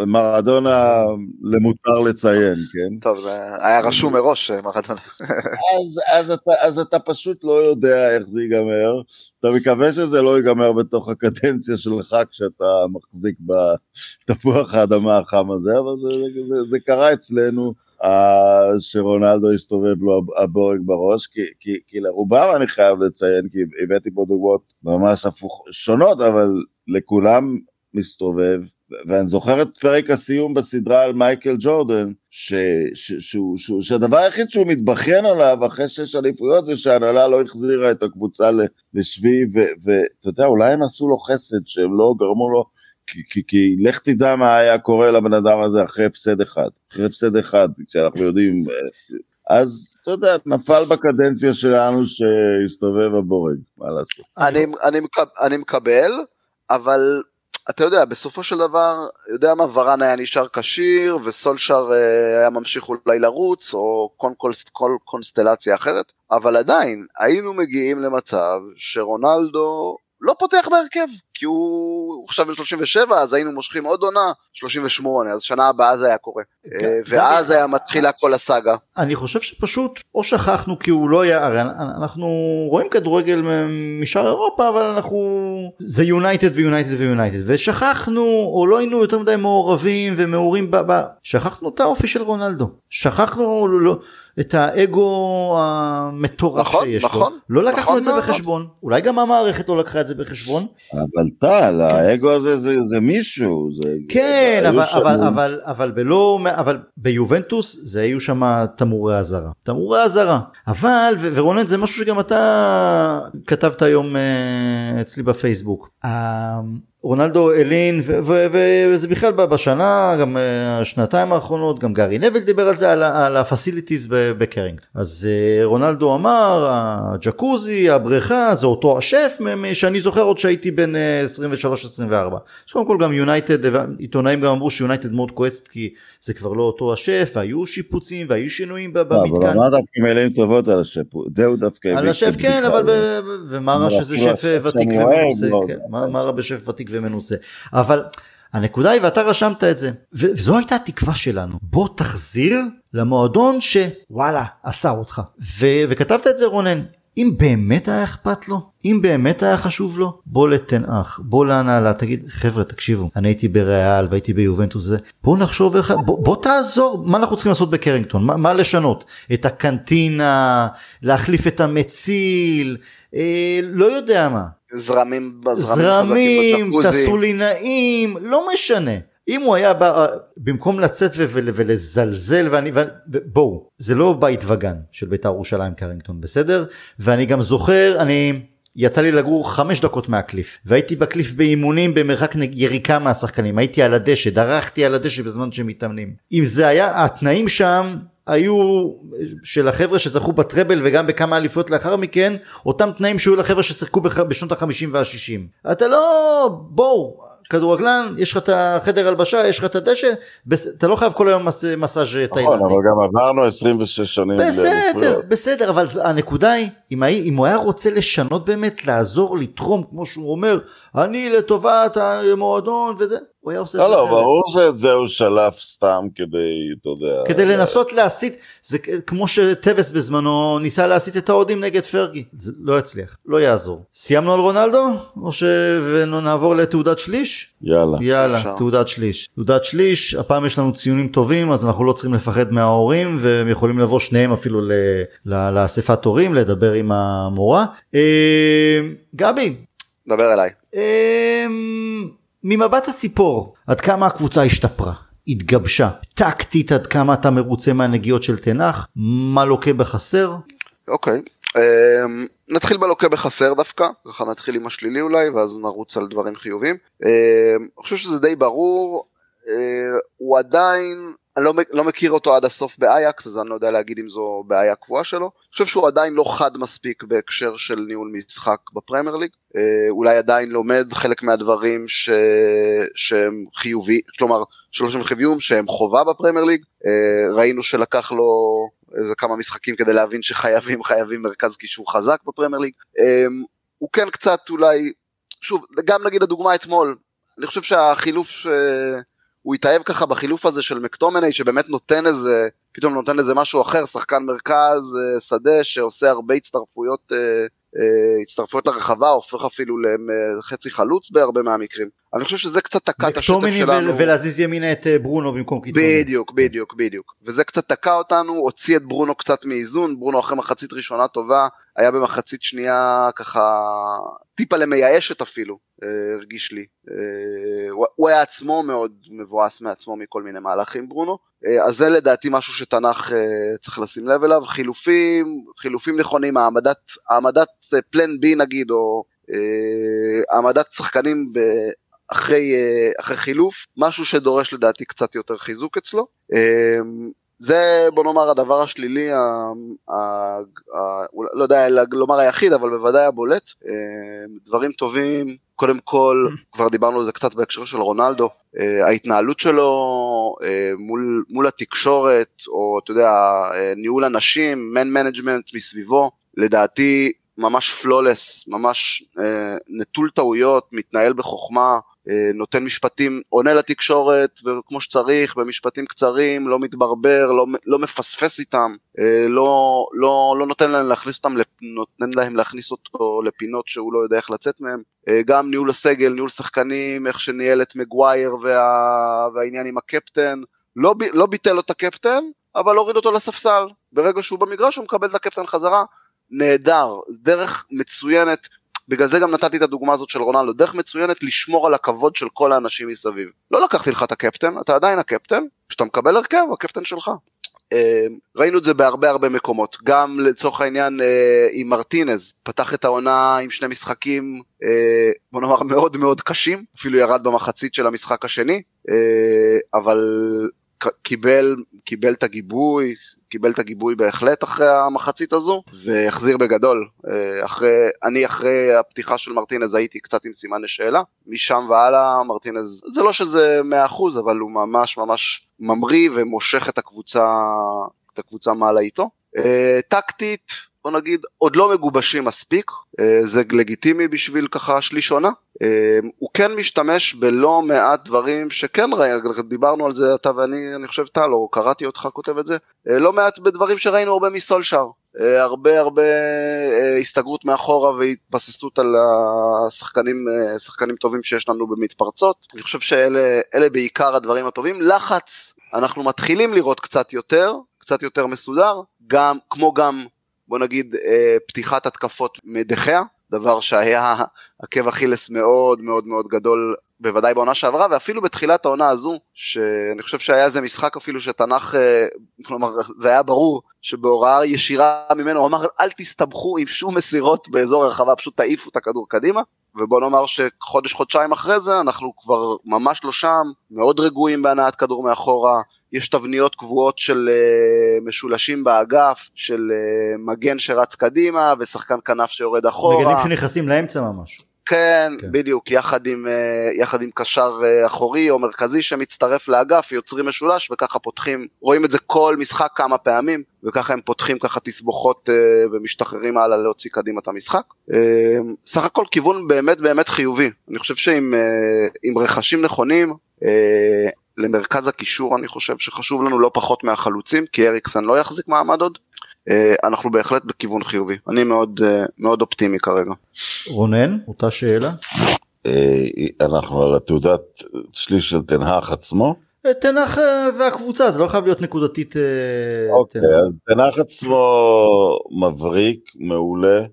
מרדונה למותר לציין, כן? טוב, זה היה רשום מראש מרדונה. אז, אז, אתה, אז אתה פשוט לא יודע איך זה ייגמר, אתה מקווה שזה לא ייגמר בתוך הקדנציה שלך כשאתה מחזיק בתפוח האדמה החם הזה, אבל זה, זה, זה, זה קרה אצלנו. שרונלדו הסתובב לו הבורג בראש, כי, כי, כי לרובם אני חייב לציין, כי הבאתי פה דוגמאות ממש הפוך, שונות, אבל לכולם מסתובב, ואני זוכר את פרק הסיום בסדרה על מייקל ג'ורדן, ש, ש, ש, ש, שהדבר היחיד שהוא מתבכיין עליו אחרי שש אליפויות זה שההנהלה לא החזירה את הקבוצה לשביעי, ואתה יודע, אולי הם עשו לו חסד שהם לא גרמו לו, כי, כי, כי לך תדע מה היה קורה לבן אדם הזה אחרי הפסד אחד, אחרי הפסד אחד, כשאנחנו יודעים, אז אתה יודע, נפל בקדנציה שלנו שהסתובב הבורג, מה לעשות. אני, אני, אני מקבל, אבל אתה יודע, בסופו של דבר, יודע מה, ורן היה נשאר כשיר, וסולשר אה, היה ממשיך אולי לרוץ, או כל, כל, כל קונסטלציה אחרת, אבל עדיין, היינו מגיעים למצב שרונלדו לא פותח בהרכב, כי הוא עכשיו בן 37, אז היינו מושכים עוד עונה, 38, אז שנה הבאה זה היה קורה. אה, ואז היה מתחילה כל הסאגה. אני חושב שפשוט, או שכחנו כי הוא לא היה, הרי אנחנו רואים כדורגל משאר אירופה, אבל אנחנו, זה יונייטד ויונייטד ויונייטד, ושכחנו, או לא היינו יותר מדי מעורבים ומעורים, ב... שכחנו את האופי של רונלדו. שכחנו, לא... את האגו המטורף נכון, שיש נכון, לו. לא לקחנו נכון את זה מאוד. בחשבון, אולי גם המערכת לא לקחה את זה בחשבון. אבל טל, האגו הזה זה, זה מישהו. זה, כן, אבל, שם- אבל, אבל, אבל, בלא, אבל ביובנטוס זה היו שם תמרורי אזהרה. תמרורי אזהרה. אבל, ו- ורונן זה משהו שגם אתה כתבת היום אה, אצלי בפייסבוק. רונלדו הלין וזה בכלל בשנה גם אה, השנתיים האחרונות גם גארי נוויל דיבר על זה על ה facilities בקרינגטון אז אה, רונלדו אמר הג'קוזי הבריכה זה אותו השף שאני זוכר עוד שהייתי בן 23-24 אז קודם כל גם יונייטד עיתונאים גם אמרו שיונייטד מאוד כועסת כי זה כבר לא אותו השף והיו שיפוצים והיו שינויים לא, במתקן. אבל אמר דווקא מילים טובות על השף, זהו דווקא. על השף כן אבל ומה רע שזה שף ותיק ומנוסה, מה רע בשף ותיק ומנוסה, אבל הנקודה היא ואתה רשמת את זה וזו הייתה התקווה שלנו. בוא תחזיר למועדון שוואלה עשה אותך. ו- וכתבת את זה רונן אם באמת היה אכפת לו, אם באמת היה חשוב לו, בוא לתנאך, בוא להנהלה, תגיד, חבר'ה, תקשיבו, אני הייתי בריאל והייתי ביובנטוס וזה, בוא נחשוב איך, בוא, בוא תעזור, מה אנחנו צריכים לעשות בקרינגטון, מה, מה לשנות? את הקנטינה, להחליף את המציל, אה, לא יודע מה. זרמים, זרמים, תעשו לי נעים, לא משנה. אם הוא היה בא, במקום לצאת ולזלזל ואני, בואו זה לא בית וגן של בית"ר ירושלים קרינגטון בסדר? ואני גם זוכר אני יצא לי לגור חמש דקות מהקליף והייתי בקליף באימונים במרחק יריקה מהשחקנים הייתי על הדשא דרכתי על הדשא בזמן שהם מתאמנים. אם זה היה התנאים שם היו של החבר'ה שזכו בטראבל וגם בכמה אליפויות לאחר מכן אותם תנאים שהיו לחבר'ה ששיחקו בשנות החמישים והשישים. אתה לא בואו כדורגלן, יש לך את החדר הלבשה, יש לך את הדשא, אתה לא חייב כל היום מסאז' תאילנדי. נכון, אבל גם עברנו 26 שנים. בסדר, בסדר, אבל הנקודה היא, אם, אם הוא היה רוצה לשנות באמת, לעזור, לתרום, כמו שהוא אומר, אני לטובת המועדון וזה, הוא היה עושה לא, את זה. לא, לא, ברור שאת זה הוא שלף סתם כדי, אתה יודע. כדי לנסות להסית, זה כמו שטווס בזמנו ניסה להסית את האוהדים נגד פרגי, זה לא יצליח, לא יעזור. סיימנו על רונלדו? או שנעבור לתעודת שליש? יאללה. יאללה, אפשר. תעודת שליש. תעודת שליש, הפעם יש לנו ציונים טובים, אז אנחנו לא צריכים לפחד מההורים, והם יכולים לבוא שניהם אפילו לאספת הורים, לדבר עם המורה. אה, גבי. דבר אליי. אה, ממבט הציפור, עד כמה הקבוצה השתפרה, התגבשה, טקטית עד כמה אתה מרוצה מהנגיעות של תנח, מה לוקה בחסר? אוקיי, okay. um, נתחיל בלוקה בחסר דווקא, ככה נתחיל עם השלילי אולי, ואז נרוץ על דברים חיובים. Um, אני חושב שזה די ברור, uh, הוא עדיין אני לא, לא מכיר אותו עד הסוף באייקס אז אני לא יודע להגיד אם זו בעיה קבועה שלו. אני חושב שהוא עדיין לא חד מספיק בהקשר של ניהול משחק בפרמייר ליג. אה, אולי עדיין לומד חלק מהדברים ש... שהם חיובי, כלומר שלא שהם חיוביים שהם חובה בפרמייר ליג. אה, ראינו שלקח לו איזה כמה משחקים כדי להבין שחייבים חייבים מרכז קישור חזק בפרמייר ליג. אה, הוא כן קצת אולי, שוב גם נגיד הדוגמה אתמול, אני חושב שהחילוף ש... הוא התאהב ככה בחילוף הזה של מקטומני שבאמת נותן איזה, פתאום נותן איזה משהו אחר, שחקן מרכז, אה, שדה שעושה הרבה הצטרפויות, אה, אה, הצטרפויות לרחבה, הופך אפילו לחצי חלוץ בהרבה מהמקרים. אני חושב שזה קצת תקע את השטף שלנו. ולהזיז ימינה את ברונו במקום קיצוני. בדיוק, בדיוק, בדיוק. וזה קצת תקע אותנו, הוציא את ברונו קצת מאיזון, ברונו אחרי מחצית ראשונה טובה, היה במחצית שנייה ככה טיפה למייאשת אפילו, אה, הרגיש לי. אה, הוא היה עצמו מאוד מבואס מעצמו מכל מיני מהלכים ברונו, אה, אז זה לדעתי משהו שתנ"ך צריך לשים לב אליו, חילופים, חילופים נכונים, העמדת, העמדת פלן בי נגיד, או העמדת שחקנים אחרי, אחרי חילוף, משהו שדורש לדעתי קצת יותר חיזוק אצלו. זה בוא נאמר הדבר השלילי, ה, ה, ה, לא יודע לומר היחיד, אבל בוודאי הבולט. אה, דברים טובים, קודם כל, כבר דיברנו על זה קצת בהקשר של רונלדו, אה, ההתנהלות שלו אה, מול, מול התקשורת, או אתה יודע, ניהול אנשים, man management מסביבו, לדעתי ממש flawless, ממש נטול טעויות, מתנהל בחוכמה. אה, נותן משפטים, עונה לתקשורת וכמו שצריך במשפטים קצרים, לא מתברבר, לא, לא מפספס איתם, אה, לא, לא, לא נותן להם להכניס אותם, נותן להם להכניס אותו לפינות שהוא לא יודע איך לצאת מהם. אה, גם ניהול הסגל, ניהול שחקנים, איך שניהל את מגווייר וה, והעניין עם הקפטן, לא, לא ביטל לו את הקפטן, אבל הוריד אותו לספסל. ברגע שהוא במגרש הוא מקבל את הקפטן חזרה, נהדר, דרך מצוינת בגלל זה גם נתתי את הדוגמה הזאת של רונלדו, דרך מצוינת לשמור על הכבוד של כל האנשים מסביב. לא לקחתי לך את הקפטן, אתה עדיין הקפטן, כשאתה מקבל הרכב, הקפטן שלך. אה, ראינו את זה בהרבה הרבה מקומות, גם לצורך העניין אה, עם מרטינז, פתח את העונה עם שני משחקים, בוא נאמר מאוד מאוד קשים, אפילו ירד במחצית של המשחק השני, אבל קיבל, קיבל את הגיבוי, קיבל את הגיבוי בהחלט אחרי המחצית הזו והחזיר בגדול. אה, אחרי אני אחרי הפתיחה של מרטינז הייתי קצת עם סימן לשאלה. משם והלאה מרטינז זה לא שזה 100% אבל הוא ממש ממש ממריא ומושך את הקבוצה את הקבוצה מעלה איתו. אה, טקטית בוא נגיד עוד לא מגובשים מספיק אה, זה לגיטימי בשביל ככה שליש עונה. אה, הוא כן משתמש בלא מעט דברים שכן דיברנו על זה אתה ואני אני חושב טל או קראתי אותך כותב את זה אה, לא מעט בדברים שראינו הרבה מסולשאר הרבה הרבה הסתגרות מאחורה והתבססות על השחקנים שחקנים טובים שיש לנו במתפרצות. אני חושב שאלה בעיקר הדברים הטובים. לחץ אנחנו מתחילים לראות קצת יותר קצת יותר מסודר גם כמו גם בוא נגיד אה, פתיחת התקפות מדחיה, דבר שהיה עקב אכילס מאוד מאוד מאוד גדול בוודאי בעונה שעברה ואפילו בתחילת העונה הזו שאני חושב שהיה איזה משחק אפילו שתנ"ך אה, כלומר זה היה ברור שבהוראה ישירה ממנו הוא אמר אל תסתבכו עם שום מסירות באזור הרחבה פשוט תעיפו את הכדור קדימה. ובוא נאמר שחודש חודשיים אחרי זה אנחנו כבר ממש לא שם מאוד רגועים בהנעת כדור מאחורה יש תבניות קבועות של uh, משולשים באגף, של uh, מגן שרץ קדימה ושחקן כנף שיורד אחורה. מגנים שנכנסים לאמצע ממש. כן, כן, בדיוק, יחד עם, uh, יחד עם קשר אחורי או מרכזי שמצטרף לאגף, יוצרים משולש וככה פותחים, רואים את זה כל משחק כמה פעמים, וככה הם פותחים ככה תסבוכות ומשתחררים הלאה להוציא קדימה את המשחק. סך הכל כיוון באמת באמת חיובי, אני חושב שעם רכשים נכונים, למרכז הקישור אני חושב שחשוב לנו לא פחות מהחלוצים כי אריקסן לא יחזיק מעמד עוד. אה, אנחנו בהחלט בכיוון חיובי אני מאוד אה, מאוד אופטימי כרגע. רונן אותה שאלה. אה, אנחנו על התעודת שליש של תנהך עצמו. תנח והקבוצה זה לא חייב להיות נקודתית. אוקיי אז תנח עצמו מבריק מעולה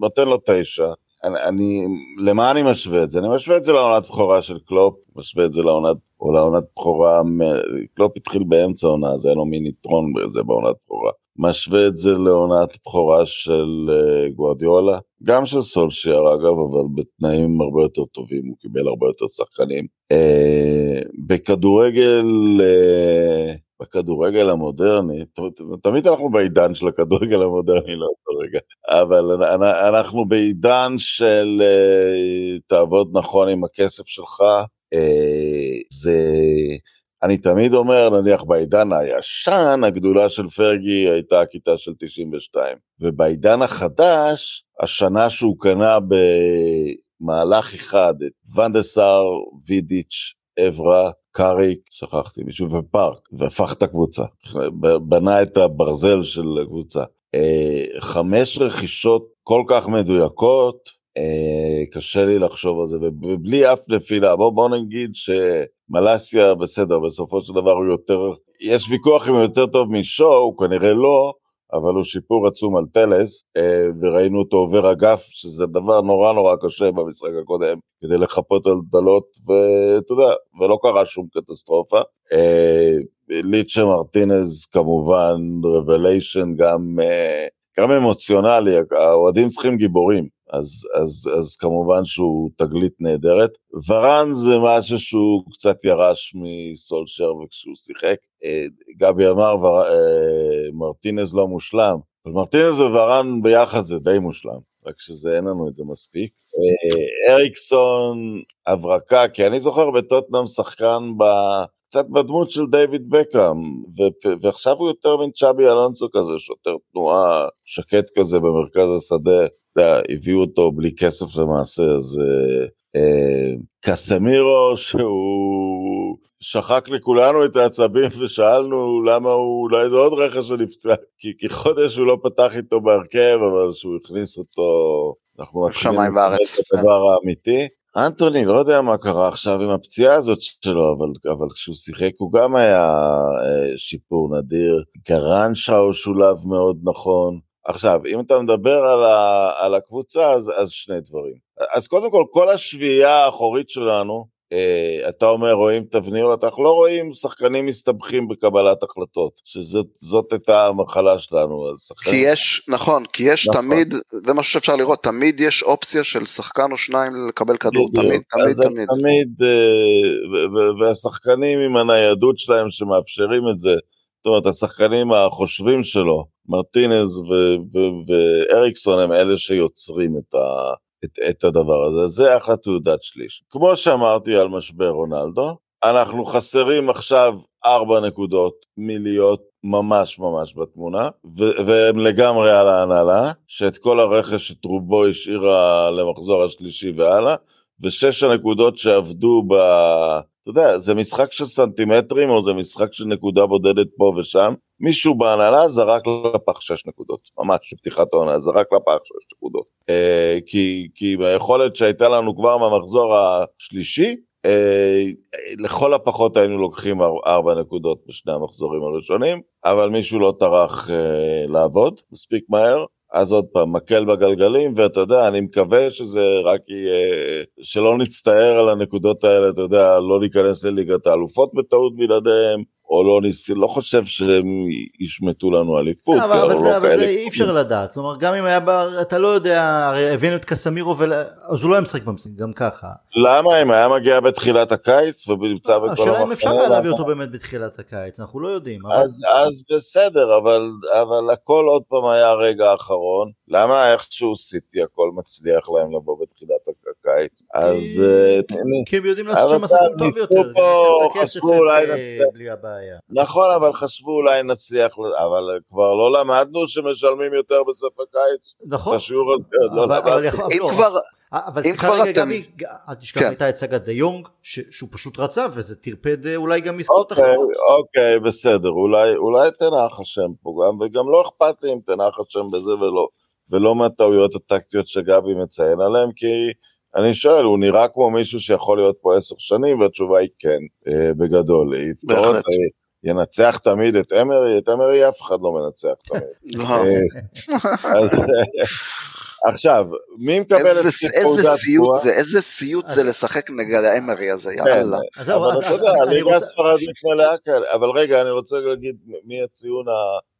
נותן לו תשע אני, אני, למה אני משווה את זה? אני משווה את זה לעונת בכורה של קלופ, משווה את זה לעונת, או לעונת בכורה, קלופ התחיל באמצע העונה, אז היה לו מין יתרון בזה בעונת בכורה. משווה את זה לעונת בכורה של uh, גוארדיולה, גם של סולשייר אגב, אבל בתנאים הרבה יותר טובים, הוא קיבל הרבה יותר שחקנים. Uh, בכדורגל, uh, בכדורגל המודרני, תמיד אנחנו בעידן של הכדורגל המודרני לאותו רגע, אבל אנחנו בעידן של אה, תעבוד נכון עם הכסף שלך, אה, זה, אני תמיד אומר, נניח בעידן הישן, הגדולה של פרגי הייתה הכיתה של 92, ובעידן החדש, השנה שהוא קנה במהלך אחד את ונדסאר, וידיץ', אברה, קאריק, שכחתי מישהו, ופארק, והפך את הקבוצה, בנה את הברזל של הקבוצה. אה, חמש רכישות כל כך מדויקות, אה, קשה לי לחשוב על זה, ובלי אף נפילה, בוא, בוא נגיד שמלאסיה בסדר, בסופו של דבר הוא יותר, יש ויכוח אם הוא יותר טוב משואו, כנראה לא, אבל הוא שיפור עצום על טלס, אה, וראינו אותו עובר אגף, שזה דבר נורא נורא קשה במשחק הקודם, כדי לחפות על דלות, ואתה יודע, ולא קרה שום קטסטרופה. אה, ליצ'ה מרטינז כמובן, רבליישן גם, אה, גם אמוציונלי, האוהדים צריכים גיבורים. אז, אז, אז כמובן שהוא תגלית נהדרת. ורן זה משהו שהוא קצת ירש מסולשר וכשהוא שיחק. אה, גבי אמר, ור, אה, מרטינז לא מושלם, אבל מרטינז וורן ביחד זה די מושלם, רק שזה אין לנו את זה מספיק. אה, אריקסון הברקה, כי אני זוכר בטוטנאם שחקן ב... קצת בדמות של דיוויד בקאם, ועכשיו הוא יותר מין צ'אבי אלונסו כזה, שוטר תנועה שקט כזה במרכז השדה. יודע, הביאו אותו בלי כסף למעשה, אז אה, אה, קסמירו שהוא שחק לכולנו את העצבים ושאלנו למה הוא, אולי זה עוד רכש שנפצע, כי, כי חודש הוא לא פתח איתו בהרכב, אבל שהוא הכניס אותו, אנחנו מתחילים את הדבר האמיתי. אנטוני, לא יודע מה קרה עכשיו עם הפציעה הזאת שלו, אבל, אבל כשהוא שיחק הוא גם היה אה, שיפור נדיר. גרנצ'ה הוא שולב מאוד נכון. עכשיו, אם אתה מדבר על, ה, על הקבוצה, אז, אז שני דברים. אז קודם כל, כל השביעייה האחורית שלנו אה, אתה אומר רואים תבניות, אנחנו לא רואים שחקנים מסתבכים בקבלת החלטות, שזאת הייתה המחלה שלנו. השחקן... כי יש, נכון, כי יש נכון. תמיד, זה משהו שאפשר לראות, תמיד יש אופציה של שחקן או שניים לקבל כדור, בדיוק. תמיד, תמיד, תמיד. תמיד, אה, והשחקנים עם הניידות שלהם שמאפשרים את זה, זאת אומרת, השחקנים החושבים שלו, מרטינז ואריקסון הם אלה שיוצרים את, ה, את, את הדבר הזה, זה אחלה תעודת שליש. כמו שאמרתי על משבר רונלדו, אנחנו חסרים עכשיו ארבע נקודות מלהיות ממש ממש בתמונה, ו- והם לגמרי על ההנהלה, שאת כל הרכש את רובו השאירה למחזור השלישי והלאה, ושש הנקודות שעבדו ב... אתה יודע, זה משחק של סנטימטרים או זה משחק של נקודה בודדת פה ושם. מישהו בהנהלה זרק לפח שש נקודות, ממש בפתיחת העונה, זרק לפח שש נקודות. אה, כי, כי ביכולת שהייתה לנו כבר מהמחזור השלישי, אה, לכל הפחות היינו לוקחים ארבע נקודות בשני המחזורים הראשונים, אבל מישהו לא טרח אה, לעבוד מספיק מהר, אז עוד פעם, מקל בגלגלים, ואתה יודע, אני מקווה שזה רק יהיה, שלא נצטער על הנקודות האלה, אתה יודע, לא להיכנס לליגת האלופות בטעות בלעדיהם, או לא ניסי, לא חושב שהם ישמטו לנו אליפות. אבל, אבל, זה, לא אבל זה אי אפשר לדעת, כלומר גם אם היה, בר, אתה לא יודע, הרי הבאנו את קסמירו, ול... אז הוא לא היה משחק במשחק, גם ככה. למה אם היה מגיע בתחילת הקיץ ונמצא בכל המחנה? השאלה אם אפשר היה להביא אותו באמת בתחילת הקיץ, אנחנו לא יודעים. אבל... אז, אז בסדר, אבל, אבל הכל עוד פעם היה הרגע האחרון, למה איכשהו סיטי הכל מצליח להם לבוא בתחילת הקיץ? אז... אה, כי הם יודעים לעשות שם עסקים טוב יותר, חשבו אולי... בלי הבעיה. נכון, אבל חשבו אולי נצליח, אבל כבר לא למדנו שמשלמים יותר בסוף הקיץ. נכון. בשיעור הזה, לא למדנו. אם כבר... אבל סליחה רגע גם, אל תשכח כן. הייתה סגת דה יונג שהוא פשוט רצה וזה טרפד אה, אולי גם עסקאות אוקיי, אחרות. אוקיי בסדר אולי אולי תנח השם פה גם וגם לא אכפת לי אם תנח השם בזה ולא ולא מהטעויות הטקטיות שגבי מציין עליהן כי אני שואל הוא נראה כמו מישהו שיכול להיות פה עשר שנים והתשובה היא כן אה, בגדול. בהחלט. אה, ינצח תמיד את אמרי, את אמרי אף אחד לא מנצח תמיד. לא. אז עכשיו, מי מקבל את איזה סיוט זה, איזה סיוט זה לשחק נגד האמרי הזה, כן, יאללה. אבל אתה יודע, הליגה הספרדית מלאה כאלה, אבל רגע, אני רוצה להגיד מי הציון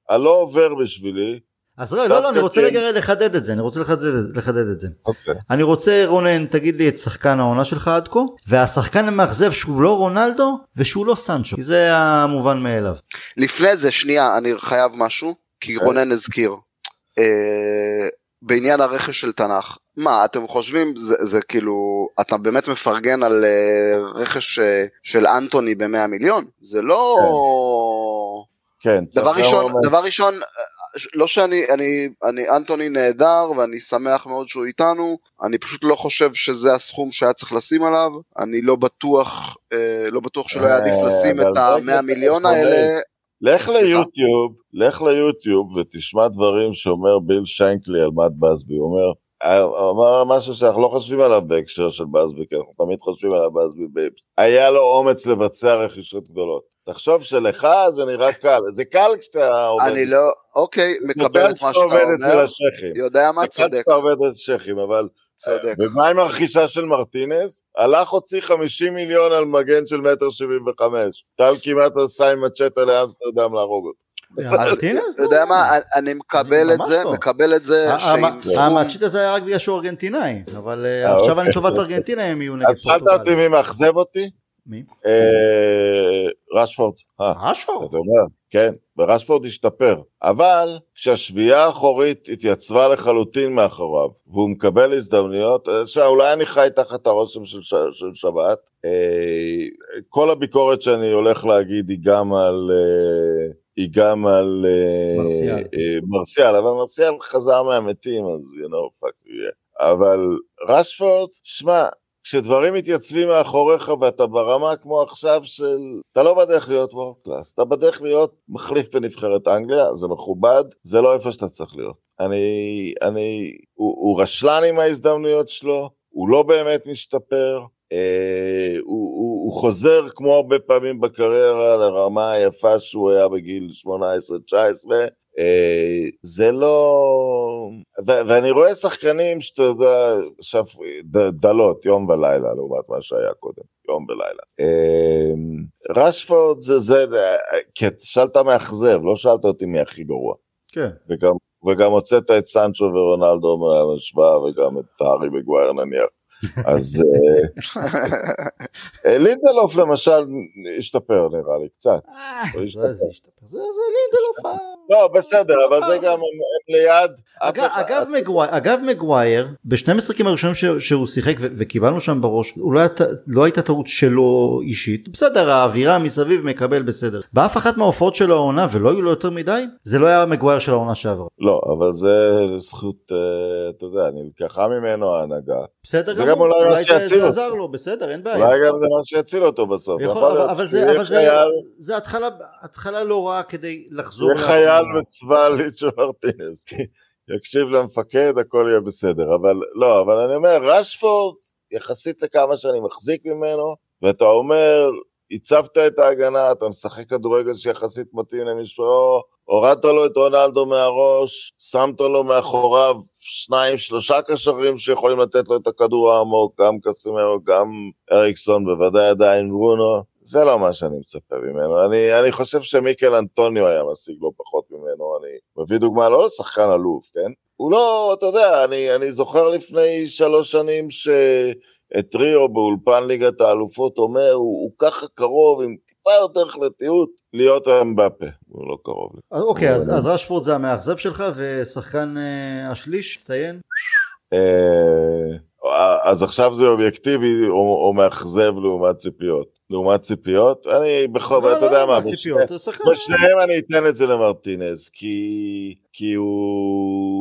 הלא עובר בשבילי. אז לא, לא, אני רוצה רגע לחדד את זה, אני רוצה לחדד את זה. אוקיי. אני רוצה, רונן, תגיד לי את שחקן העונה שלך עד כה, והשחקן המאכזב שהוא לא רונלדו ושהוא לא סנצ'ו, כי זה המובן מאליו. לפני זה, שנייה, אני חייב משהו, כי כן. רונן הזכיר. אה, בעניין הרכש של תנ"ך, מה אתם חושבים זה, זה כאילו אתה באמת מפרגן על uh, רכש uh, של אנטוני ב-100 מיליון זה לא כן, דבר ראשון אומר... דבר ראשון לא שאני אני אני אנטוני נהדר ואני שמח מאוד שהוא איתנו אני פשוט לא חושב שזה הסכום שהיה צריך לשים עליו אני לא בטוח אה, לא בטוח שלא היה עדיף לשים את ה-100 מיליון האלה. לך ליוטיוב, לך ליוטיוב ותשמע דברים שאומר ביל שאנקלי על מאט בסבי, הוא אומר, אמר משהו שאנחנו לא חושבים עליו בהקשר של בסבי, כי אנחנו תמיד חושבים עליו Busby Babes. היה לו אומץ לבצע רכישות גדולות. תחשוב שלך זה נראה קל, זה קל כשאתה עובד. אני לא, אוקיי, מקבל את מה שאתה אומר. יודע מה צודק. זה קל כשאתה עובד אצל השכים, אבל צודק. ומה עם הרכישה של מרטינס? הלך הוציא 50 מיליון על מגן של מטר 75. טל כמעט עשה עם מצ'טה לאמסטרדם להרוג אותו. אתה יודע מה, אני מקבל את זה, לא. מקבל את זה. המצ'יט הזה היה רק בגלל שהוא ארגנטינאי, אבל אה, אה, עכשיו אני אוקיי. לטובת ארגנטינה הם יהיו נגד פורטוגל. אז שאלת אותי מי מאכזב אותי? מי? אה, רשפורד. רשפורד? אתה אומר, כן, ורשפורד השתפר. אבל כשהשביעייה האחורית התייצבה לחלוטין מאחוריו, והוא מקבל הזדמנויות, אולי אני חי תחת הרושם של, ש... של שבת. כל הביקורת שאני הולך להגיד היא גם על... היא גם על מרסיאל, מרסיאל אבל מרסיאל חזר מהמתים, אז you know, fuck you, אבל רשפורד, שמע, כשדברים מתייצבים מאחוריך ואתה ברמה כמו עכשיו של, אתה לא בדרך להיות וורד קלאס, אתה בדרך להיות מחליף בנבחרת אנגליה, זה מכובד, זה לא איפה שאתה צריך להיות. אני, אני, הוא, הוא רשלן עם ההזדמנויות שלו, הוא לא באמת משתפר, אה, הוא, הוא, הוא חוזר כמו הרבה פעמים בקריירה לרמה היפה שהוא היה בגיל 18-19, אה, זה לא... ו- ואני רואה שחקנים שאתה יודע, שפ... ד- דלות יום ולילה לעומת מה שהיה קודם. יום ולילה. אה, רשפורד זה זה, כי שאלת מאכזב, לא שאלת אותי מי הכי גרוע. כן. וגם, וגם הוצאת את סנצ'ו ורונלדו מהמשוואה וגם את הארי מגווייר נניח. אז אה, אה, לינדלוף למשל השתפר נראה לי קצת. אה, זה לינדלוף. לא בסדר אבל זה גם ליד. אגב, מגווייר, בשני המשחקים הראשונים ש, שהוא שיחק וקיבלנו שם בראש, אולי לא הייתה טעות שלו אישית, בסדר, האווירה מסביב מקבל בסדר. באף אחת מההופעות של העונה, ולא היו לו יותר מדי, זה לא היה המגווייר של העונה שעברה. לא אבל זה זכות אתה יודע נלקחה ממנו ההנהגה. בסדר גם אולי מה זה, שיציל זה אותו. עזר לו, בסדר, אין בעיה. אולי גם זה מה שיציל אותו בסוף. יכול, אבל, אבל זה, אבל זה, חייל- זה התחלה, התחלה לא רעה כדי לחזור יהיה חייל לעצמו. בצבא ליצ'ו מרטינס. יקשיב למפקד הכל יהיה בסדר אבל לא אבל אני אומר רשפורד יחסית לכמה שאני מחזיק ממנו ואתה אומר הצבת את ההגנה אתה משחק כדורגל שיחסית מתאים למשפרו הורדת לו את רונלדו מהראש שמת לו מאחוריו שניים שלושה קשרים שיכולים לתת לו את הכדור העמוק גם קסימרו גם אריקסון בוודאי עדיין ברונו זה לא מה שאני מצפה ממנו. אני, אני חושב שמיקל אנטוניו היה משיג לא פחות ממנו. אני מביא דוגמה לא לשחקן אלוף, כן? הוא לא, אתה יודע, אני, אני זוכר לפני שלוש שנים שאת ריו באולפן ליגת האלופות אומר, הוא, הוא ככה קרוב עם טיפה יותר החלטיות להיות אמבפה. הוא לא קרוב. אז אוקיי, אז, אבל- אז רשפורד זה המאכזב שלך, ושחקן אה, השליש, מצטיין? אה, אז עכשיו זה אובייקטיבי או, או מאכזב לעומת ציפיות. לעומת ציפיות, אני בכל, לא, אתה יודע לא, מה. בשניהם אני אתן את זה למרטינז, כי, כי הוא...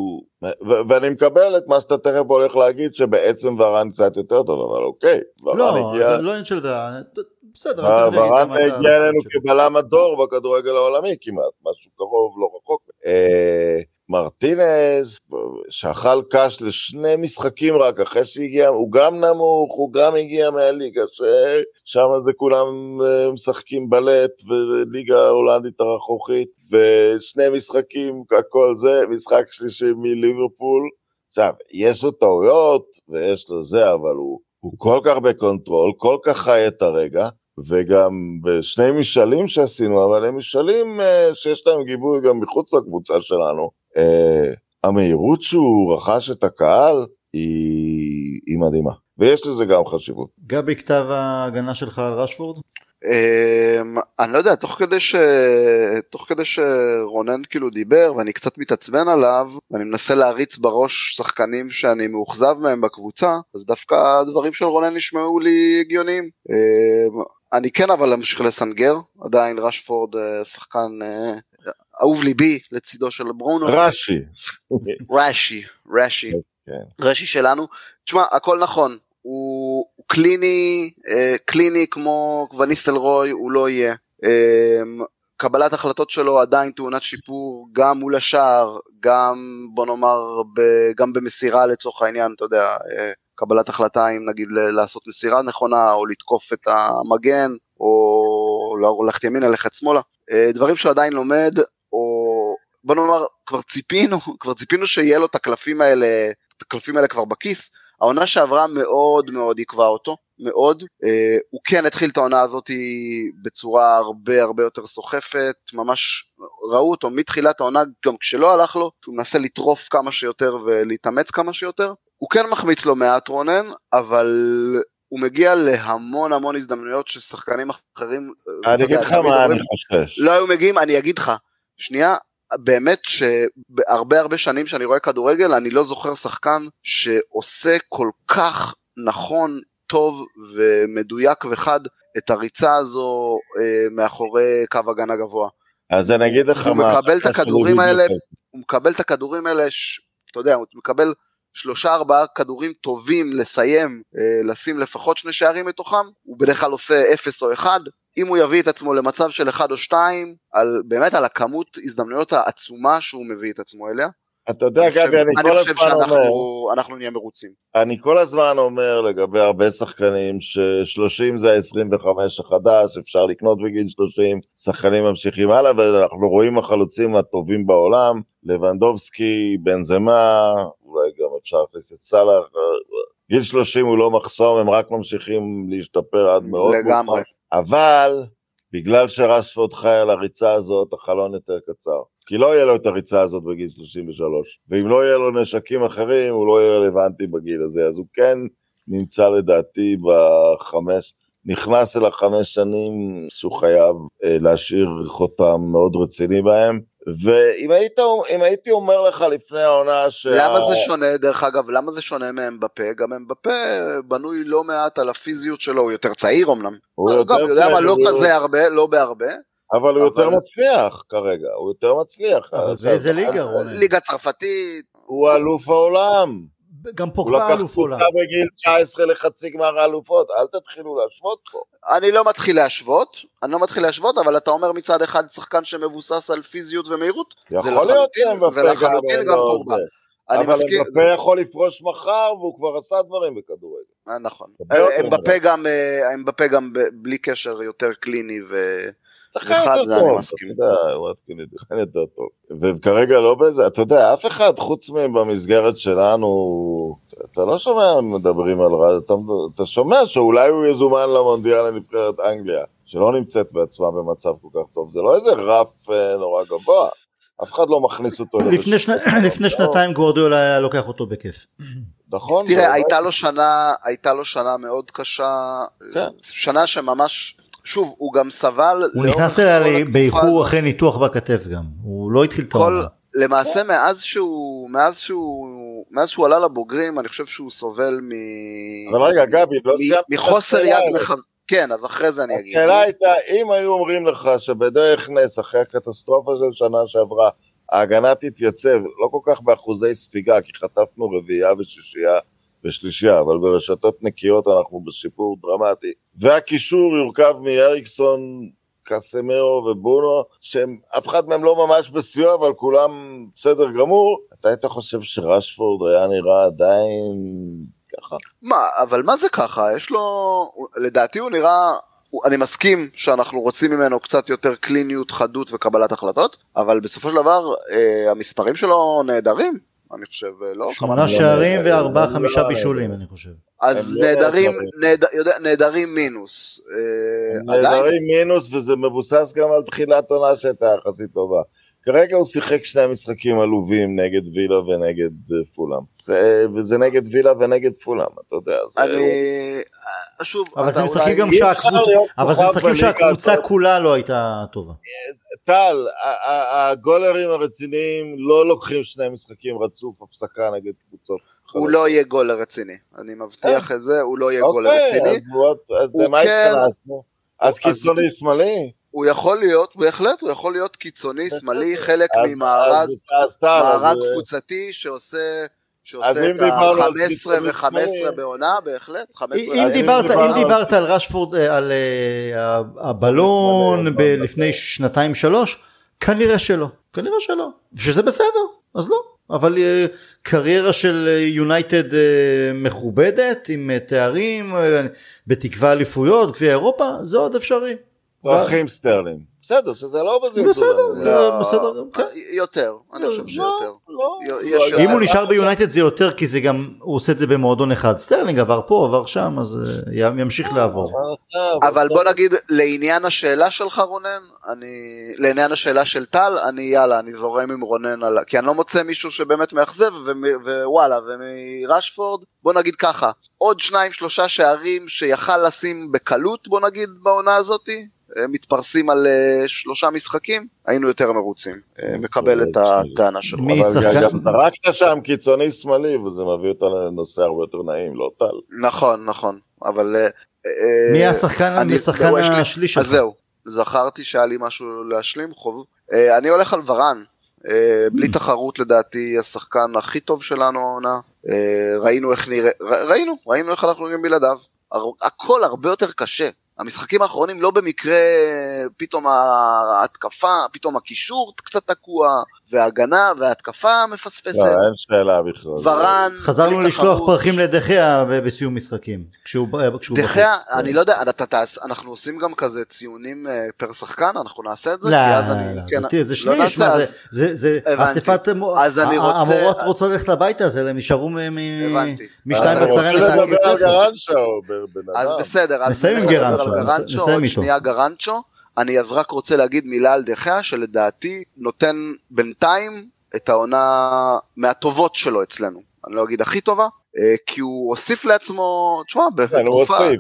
ו- ואני מקבל את מה שאתה תכף הולך להגיד, שבעצם ורן קצת יותר טוב, אבל אוקיי, ורן לא, הגיע... זה לא עניין של דעה, בסדר, אה, ורן הגיע אלינו. כבלם הדור בכדורגל העולמי כמעט, משהו קרוב, לא רחוק. אה, מרטינז, שאכל קש לשני משחקים רק אחרי שהגיע, הוא גם נמוך, הוא גם הגיע מהליגה, ששם זה כולם אה, משחקים בלט, וליגה הולנדית הרכרוכית, ושני משחקים, הכל זה, משחק שלישי מליברפול. עכשיו, יש לו טעויות, ויש לו זה, אבל הוא, הוא כל כך ב control, כל כך חי את הרגע, וגם בשני משאלים שעשינו, אבל הם משאלים אה, שיש להם גיבוי גם מחוץ לקבוצה שלנו. אה, המהירות שהוא רכש את הקהל היא, היא מדהימה, ויש לזה גם חשיבות. גבי, כתב ההגנה שלך על רשפורד? אמ, אני לא יודע, תוך כדי, ש... תוך כדי שרונן כאילו דיבר ואני קצת מתעצבן עליו ואני מנסה להריץ בראש שחקנים שאני מאוכזב מהם בקבוצה אז דווקא הדברים של רונן נשמעו לי הגיוניים. אמ, אני כן אבל אמשיך לסנגר, עדיין רשפורד אה, שחקן אה, אהוב ליבי לצידו של ברונו. רש"י, רשי, רשי, כן. רשי שלנו. תשמע, הכל נכון, הוא, הוא קליני, אה, קליני כמו וניסטל רוי, הוא לא יהיה. אה, קבלת החלטות שלו עדיין טעונת שיפור גם מול השער, גם בוא נאמר ב, גם במסירה לצורך העניין, אתה יודע, אה, קבלת החלטה אם נגיד לעשות מסירה נכונה או לתקוף את המגן או ללכת ימינה ללכת שמאלה, דברים שהוא עדיין לומד או בוא נאמר כבר ציפינו כבר ציפינו שיהיה לו את הקלפים האלה את הקלפים האלה כבר בכיס. העונה שעברה מאוד מאוד עיכבה אותו מאוד. אה, הוא כן התחיל את העונה הזאת בצורה הרבה הרבה יותר סוחפת ממש ראו אותו מתחילת העונה גם כשלא הלך לו שהוא מנסה לטרוף כמה שיותר ולהתאמץ כמה שיותר. הוא כן מחמיץ לא מעט רונן אבל הוא מגיע להמון המון הזדמנויות ששחקנים אחרים אה, אני אגיד לך מה אני חושש. לא היו מגיעים, אני אגיד לך, שנייה, באמת שהרבה הרבה שנים שאני רואה כדורגל, אני לא זוכר שחקן שעושה כל כך נכון, טוב ומדויק וחד את הריצה הזו אה, מאחורי קו הגנה גבוה. אז אני אגיד לך הוא מה. מקבל את הכדורים האלה. הוא מקבל את הכדורים האלה, ש... אתה יודע, הוא מקבל שלושה ארבעה כדורים טובים לסיים, אה, לשים לפחות שני שערים מתוכם, הוא בדרך כלל עושה אפס או אחד. אם הוא יביא את עצמו למצב של אחד או שתיים, על, באמת על הכמות הזדמנויות העצומה שהוא מביא את עצמו אליה, אתה יודע, גבי, אני אני כל חושב הזמן אומר, שאנחנו אנחנו נהיה מרוצים. אני כל הזמן אומר לגבי הרבה שחקנים ש-30 זה ה-25 החדש, אפשר לקנות בגיל 30, שחקנים ממשיכים הלאה, ואנחנו רואים החלוצים הטובים בעולם, לבנדובסקי, בנזמה, אולי גם אפשר להכניס את סאלח, גיל 30 הוא לא מחסום, הם רק ממשיכים להשתפר עד מאוד. לגמרי. מאוחר. אבל בגלל שרשפורד חי על הריצה הזאת, החלון יותר קצר. כי לא יהיה לו את הריצה הזאת בגיל 33. ואם לא יהיה לו נשקים אחרים, הוא לא יהיה רלוונטי בגיל הזה. אז הוא כן נמצא לדעתי בחמש, נכנס אל החמש שנים שהוא חייב אה, להשאיר חותם מאוד רציני בהם. ואם היית, אם הייתי אומר לך לפני העונה ש... למה זה שונה, דרך אגב, למה זה שונה מאמבפה? גם אמבפה בנוי לא מעט על הפיזיות שלו, הוא יותר צעיר אמנם. הוא גם, יותר יודע מה, צעיר, לא הוא- כזה הרבה, לא בהרבה. אבל הוא יותר אבל- מצליח כרגע, הוא יותר מצליח. באיזה ליגה, רונן? ליגה צרפתית, הוא אלוף העולם. גם הוא פוגבה לקח אלוף עולם. קבוצה בגיל 19 לחצי גמר האלופות, אל תתחילו להשוות פה. אני לא מתחיל להשוות, אני לא מתחיל להשוות, אבל אתה אומר מצד אחד שחקן שמבוסס על פיזיות ומהירות, זה יכול להיות לחלוטין- שאמבפה זה לחלוטין אין גם פוגבה. אבל אמבפה יכול לפרוש מחר והוא כבר עשה דברים בכדורגל. אה, נכון. אמבפה. גם, אה, אמבפה גם בלי קשר יותר קליני ו... שחקן אחד יותר זה אני טוב, מסכים. אתה יודע, הוא שחקן יותר טוב. וכרגע לא בזה, אתה יודע, אף אחד חוץ מבמסגרת שלנו, אתה לא שומע מדברים על רע, אתה, אתה שומע שאולי הוא יזומן למונדיאל לנבחרת אנגליה, שלא נמצאת בעצמה במצב כל כך טוב, זה לא איזה רף נורא גבוה, אף אחד לא מכניס אותו לפני שני- לפני שנתיים גוורדיאל היה לוקח אותו בכיף. נכון, תראה, הייתה לו שנה, הייתה לו שנה מאוד קשה, כן. שנה שממש, שוב, הוא גם סבל, הוא נכנס אליה באיחור. אחרי ניתוח בכתף גם. הוא לא התחיל את כל, העונה. למעשה מאז שהוא, מאז שהוא, מאז שהוא עלה לבוגרים, אני חושב שהוא סובל מ... אבל רגע, גבי, לא מ- סיימת את מחוסר יד. מח... כן, אז אחרי זה אני אגיד. השאלה הייתה, אם היו אומרים לך שבדרך נס, אחרי הקטסטרופה של שנה שעברה, ההגנה תתייצב, לא כל כך באחוזי ספיגה, כי חטפנו רביעייה ושישייה ושלישייה, אבל ברשתות נקיות אנחנו בשיפור דרמטי. והקישור יורכב מאריקסון, קסמרו ובונו, שהם, אף אחד מהם לא ממש בסיוע, אבל כולם בסדר גמור. אתה היית חושב שרשפורד היה נראה עדיין ככה? מה, אבל מה זה ככה? יש לו, לדעתי הוא נראה, אני מסכים שאנחנו רוצים ממנו קצת יותר קליניות, חדות וקבלת החלטות, אבל בסופו של דבר אה, המספרים שלו נהדרים, אני חושב, אה, לא? שמונה שערים נהדר, וארבעה לא חמישה. בישולים אני חושב. אז לא נהדרים, נהדרים. נהד- יודע- נהדרים מינוס. אה, נהדרים מינוס, וזה מבוסס גם על תחילת עונה שהייתה יחסית טובה. כרגע הוא שיחק שני משחקים עלובים נגד וילה ונגד אה, פולאם. זה, וזה נגד וילה ונגד פולאם, אתה יודע. זה, אני, אה, שוב, אבל זה משחקים גם שהקבוצה. כולה לא הייתה טובה. טל, ה- ה- הגולרים הרציניים לא לוקחים שני משחקים רצוף הפסקה נגד קבוצות. הוא לא יהיה גולר רציני, אני מבטיח את זה, הוא לא יהיה גולר אוקיי, רציני. אז הוא- אז למה כן- התכנסנו? אז אז- קיצוני שמאלי? הוא יכול להיות, בהחלט, הוא יכול להיות קיצוני. שמאלי, חלק ממארג מארג קבוצתי שעושה, אז שעושה אם את דיברנו על ה-15 קיצוני ו-15 שמאלי- בעונה, בהחלט, 15 אם דיברת, אם על- דיברת על רשפורד, אה, על אה, הבלון לפני. שנתיים שלוש, כנראה שלא, כנראה שלא, שזה בסדר, אז לא, אבל אה, קריירה של אה, יונייטד אה, מכובדת עם אה, תארים, אה, בתקווה אליפויות, גביע אירופה, זה עוד אפשרי. רחים סטרלינג. בסדר, שזה לא בזלזול. בסדר, לא, בסדר, כן. יותר, אני חושב לא, שיותר. לא, אם הוא אה, נשאר ביונייטד זה יותר כי זה גם, הוא עושה את זה במועדון אחד, סטרלינג עבר פה, עבר שם, אז אה, ימשיך לעבור. מה עשה? אבל בוא נגיד, לעניין השאלה שלך רונן, אני, לעניין השאלה של טל, אני יאללה, אני זורם עם רונן. כי אני לא מוצא מישהו שבאמת מאכזב, ווואלה, ומרשפורד, בוא נגיד ככה, עוד שניים שלושה שערים שיכל לשים בקלות, בוא נגיד, בעונה הזאתי, אה, מתפרסים על אה, שלושה משחקים, היינו יותר מרוצים. אה, מקבל את הטענה שלך. מי אבל שחקן- גם זרקת שם קיצוני שמאלי, וזה מביא אותנו לנושא הרבה יותר נעים, לא טל. נכון, נכון, אבל... אה, אה, מי השחקן לי- השליש אז שלך? זהו, זכרתי שהיה לי משהו להשלים, חוב. אה, אני הולך על ורן, אה, בלי Mm. תחרות לדעתי השחקן הכי טוב שלנו העונה. אה, ראינו איך נראה, ראינו, ראינו איך אנחנו נראים בלעדיו. הכל הרבה יותר קשה. המשחקים האחרונים לא במקרה פתאום ההתקפה, פתאום הקישור קצת תקוע, וההגנה וההתקפה מפספסת. לא, אין שאלה בכלל. ורן, חזרנו לשלוח תחרות. פרחים לדחיה בסיום משחקים, כשהוא ב- כשהוא בחוץ. דחיה, אני לא יודע, אתה תעש, אנחנו עושים גם כזה ציונים אה, פר שחקן, אנחנו נעשה את זה? לא, כי אז אני- לא, כן, זה- זה לא שליש, נעשה, מה אז- זה, זה, זה, הבנתי. אספת המו- אז אני ה- רוצה- המורות רוצות ללכת הביתה, אז הם נשארו. משתיים בצהריים. אז בסדר, אז נסיים עם גרנצ'ו, על גרנצ'ו, עוד איתו. שנייה גרנצ'ו. אני אז רק רוצה להגיד מילה על דחיה, שלדעתי נותן בינתיים את העונה מהטובות שלו אצלנו. אני לא אגיד הכי טובה, אה, כי הוא הוסיף לעצמו, תשמע, כן, הוא בתקופה, הוסיף.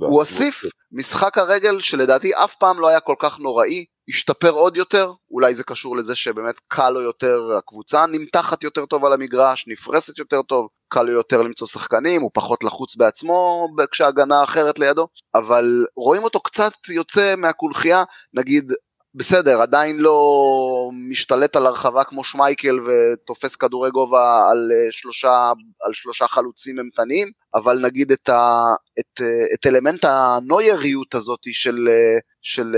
הוא הוסיף משחק הרגל שלדעתי אף פעם לא היה כל כך נוראי, השתפר עוד יותר, אולי זה קשור לזה שבאמת קל לו יותר, הקבוצה נמתחת יותר טוב על המגרש, נפרסת יותר טוב, קל לו יותר למצוא שחקנים, הוא פחות לחוץ בעצמו כשהגנה אחרת לידו, אבל רואים אותו קצת יוצא מהקונכייה, נגיד בסדר, עדיין לא משתלט על הרחבה כמו שמייקל ותופס כדורי גובה על אה, שלושה, על שלושה חלוצים אימתניים, אבל נגיד את, ה, את, אה, את אלמנט הנויריות הזאת של, אה, של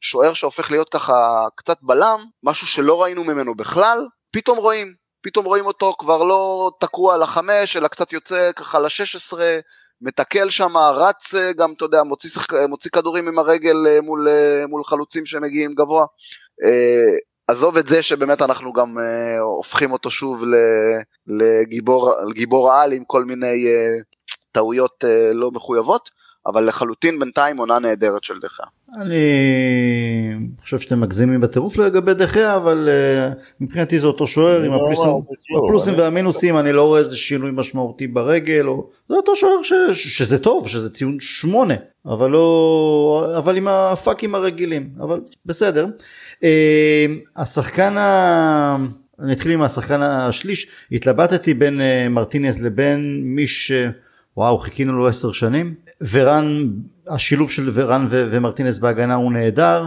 שוער שהופך להיות ככה קצת בלם, משהו שלא ראינו ממנו בכלל, פתאום רואים, פתאום רואים אותו כבר לא תקוע על החמש, אלא קצת יוצא ככה לשש עשרה, מתקל שם, רץ אה, גם, אתה יודע, מוציא, שחק... מוציא כדורים עם הרגל אה, מול, אה, מול חלוצים שמגיעים גבוה. עזוב את זה שבאמת אנחנו גם אה, הופכים אותו שוב לגיבור, לגיבור העל עם כל מיני אה, טעויות אה, לא מחויבות, אבל לחלוטין בינתיים עונה נהדרת של דחה. אני חושב שאתם מגזימים בטירוף לגבי דחיה, אבל אה, מבחינתי זה אותו שוער עם לא הפלוסים- כלום, הפלוסים אני- והמינוסים, אני לא רואה איזה שינוי משמעותי ברגל, או... זה אותו שוער ש... ש- שזה טוב, שזה ציון שמונה, אבל לא... אבל עם הפאקים הרגילים, אבל בסדר. אה, השחקן ה... אני אתחיל עם השחקן השליש, התלבטתי בין אה, מרטינז לבין מי ש... וואו, חיכינו לו עשר שנים. ורן, השילוב של ורן ו- ומרטינז בהגנה הוא נהדר.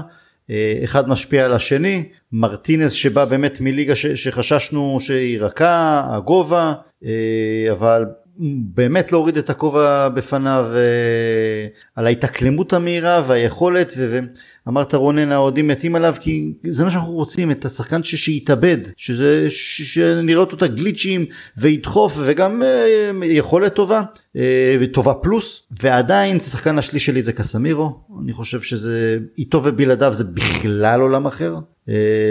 אה, אחד משפיע על השני. מרטינז שבא באמת מליגה ש- שחששנו שהיא רכה, הגובה, אה, אבל באמת להוריד את הכובע בפניו אה, על ההתאקלמות המהירה והיכולת ואמרת רונן האוהדים מתים עליו כי זה מה שאנחנו רוצים את השחקן שיתאבד שזה ש- שנראה אותו את הגליצ'ים וידחוף וגם אה, יכולת טובה אה, וטובה פלוס. ועדיין השחקן השלישי שלי זה קסמירו. אני חושב שזה איתו ובלעדיו זה בכלל עולם אחר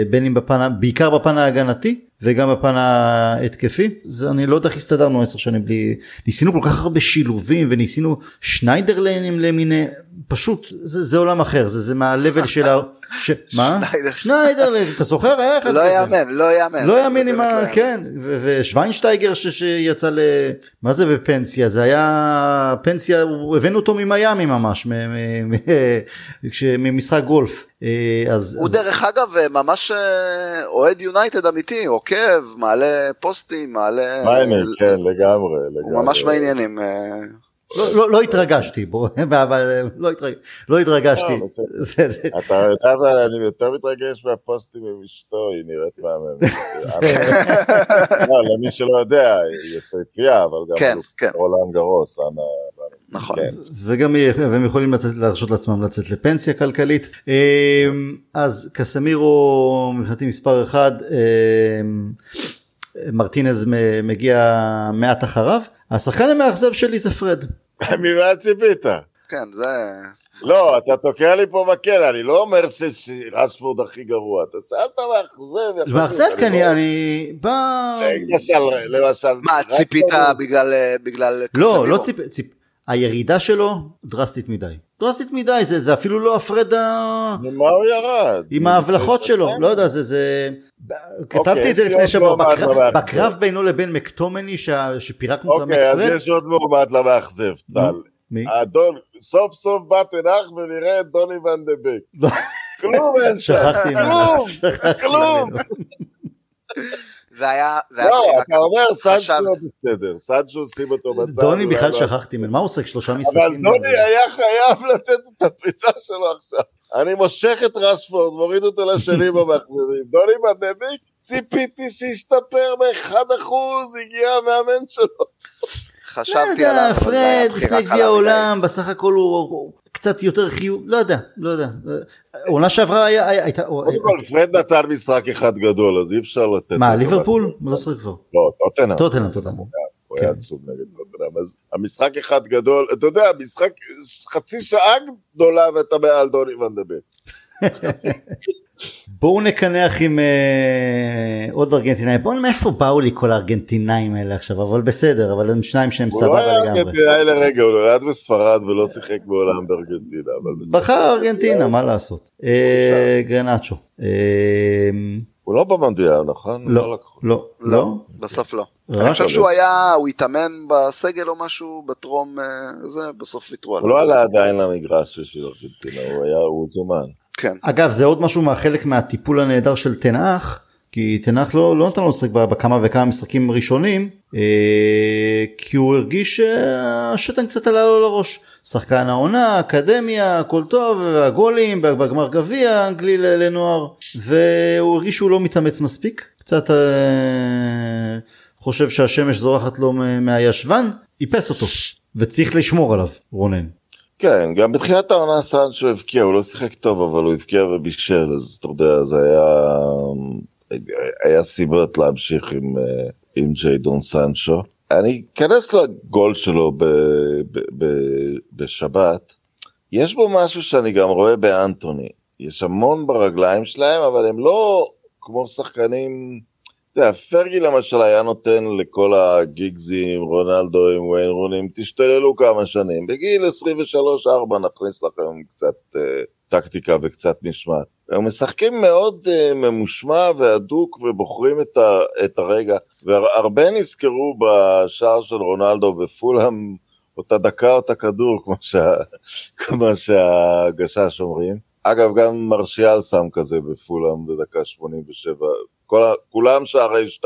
בין אם בפן, בעיקר בפן ההגנתי וגם בפן ההתקפי. זה אני לא יודע איך הסתדרנו עשר שנים בלי ניסינו כל כך הרבה שילובים וניסינו שניידרלנים למיני פשוט זה, זה עולם אחר זה, זה מהלבל של ה... ש... מה? שניידר. שניידרלן אתה זוכר היה אחד לא כזה. יאמן, לא יאמן. לא זה יאמין עם ה... לא יאמן. כן, ושוויינשטייגר שיצא ל... מה זה בפנסיה? זה היה פנסיה, הבאנו אותו ממיאמי ממש, ממשחק גולף. אה, אז, הוא אז דרך אגב ממש אה, אוהד יונייטד אמיתי, עוקב, מעלה פוסטים, מעלה... מיינר, כן, לגמרי, לגמרי. הוא ממש בעניינים. לא, לא, לא התרגשתי, בוא, אבל לא, התרג... לא התרגשתי. לא. אתה יודע, אבל אני יותר מתרגש מהפוסטים עם אשתו, היא נראית מהמם. לא, למי שלא יודע, היא יפהפייה, אבל גם כן, כן. רולנד גרוס, אנה... נכון. כן. וגם והם יכולים להרשות לעצמם לצאת לפנסיה כלכלית. אמ, אז קסמירו מבחינתי מספר אחד, אמ, מרטינז מגיע מעט אחריו. השחקן המאכזב שלי זה פרד. ממה ציפית? כן, זה... לא, אתה תוקע לי פה מקל, אני לא אומר שרשפורד הכי גרוע, אתה שאלת מאכזב. מאכזב כי אני, לא- אני בא... למשל, למשל... מה, ציפית כדור- בגלל... לא? לא ציפ... הירידה שלו דרסטית מדי. דרסטית מדי, זה, זה אפילו לא הפרד ה... ממה הוא ירד? עם ההבלחות שלו, שנתיים? לא יודע, זה, זה... כתבתי את זה לפני שבוע, מועמד בקרב, בינו לבין מקטומני שה- שפירקנו את אוקיי, אז המקפרד. יש עוד מועמד למאכזב, טל. מי? האדון, סוף סוף בא תנח ונראה את דוני ון דה ביק. לא. כלום אין שם. כלום. כלום. זה היה... זה היה לא, שאלה אתה אומר סנצ'ו לא בסדר, סנצ'ו שים אותו בצד. דוני בכלל לא. שכחתי ממנו, מה הוא עושה שלושה אבל משחקים? דוני היה חייב לתת את הפריצה שלו עכשיו. אני מושך את רשפורד, מוריד אותו לשני במאכזבים. דוני ביק, ציפיתי שישתפר ב-1%, הגיע המאמן שלו. לא חשבתי יודע, עליו, אבל זה היה פרד לפני גביע. העולם בסך הכל הוא קצת יותר חיוב, לא יודע, לא יודע. עונה שעברה הייתה... קודם כל פרד נתן משחק אחד גדול אז אי אפשר לתת... מה, ליברפול? לא צריך כבר. לא, טוטנאם. טוטנאם, טוטנאם. הוא היה עצוב נגד טוטנאם. אז המשחק אחד גדול, אתה יודע, משחק חצי שעה גדולה ואתה מעל דוני ונדבר. בואו נקנח עם אה, עוד ארגנטינאים. בואו, מאיפה באו לי כל הארגנטינאים האלה עכשיו? אבל בסדר, אבל הם שניים שהם הוא לא סבבה היה לגמרי. ארגנטינאי לרגע, הוא נולד בספרד ולא שיחק בעולם בארגנטינה, אבל בסדר. בחר ארגנטינה, מה לעשות? אה, גרנצ'ו. אה, הוא לא במונדיאל, נכון? לא, לקחו. לא, לא, לא. בסוף לא. אני חושב שהוא היה, הוא התאמן בסגל או משהו בטרום אה, זה, בסוף ויתרו הוא עליו. לא עלה עדיין למגרש של ארגנטינה, הוא היה, הוא זומן. כן. אגב, זה עוד משהו מהחלק מהטיפול הנהדר של תנח, כי תנח לא, לא נתן לו לשחק בכמה וכמה משחקים ראשונים, אה, כי הוא הרגיש שהשתן קצת עלה לו לראש. שחקן העונה, אקדמיה, הכל טוב, הגולים, בגמר גביע האנגלי ל- לנוער, והוא הרגיש שהוא לא מתאמץ מספיק, קצת אה, חושב שהשמש זורחת לו מהישבן, איפס אותו, וצריך לשמור עליו, רונן. כן, גם בתחילת העונה סנצ'ו הבקיע, הוא לא שיחק טוב, אבל הוא הבקיע ובישל, אז אתה יודע, זה היה... היה סיבות להמשיך עם, אה, עם ג'יידון סנצ'ו. אני אכנס לגול שלו ב, ב, ב, בשבת. יש בו משהו שאני גם רואה באנטוני. יש המון ברגליים שלהם, אבל הם לא כמו שחקנים... אתה יודע, פרגי למשל היה נותן לכל הגיגזים, רונלדו עם ויין רונים, תשתוללו כמה שנים. בגיל 23-4 נכניס לכם קצת אה, טקטיקה וקצת משמעת. הם משחקים מאוד אה, ממושמע והדוק ובוחרים את, ה, את הרגע. והרבה נזכרו בשער של רונלדו בפולהאם, אותה דקה אותה כדור, כמו, שה, כמו שהגשש אומרים. אגב, גם מרשיאל שם כזה בפולהאם בדקה 87. כל, כולם שערי 2-1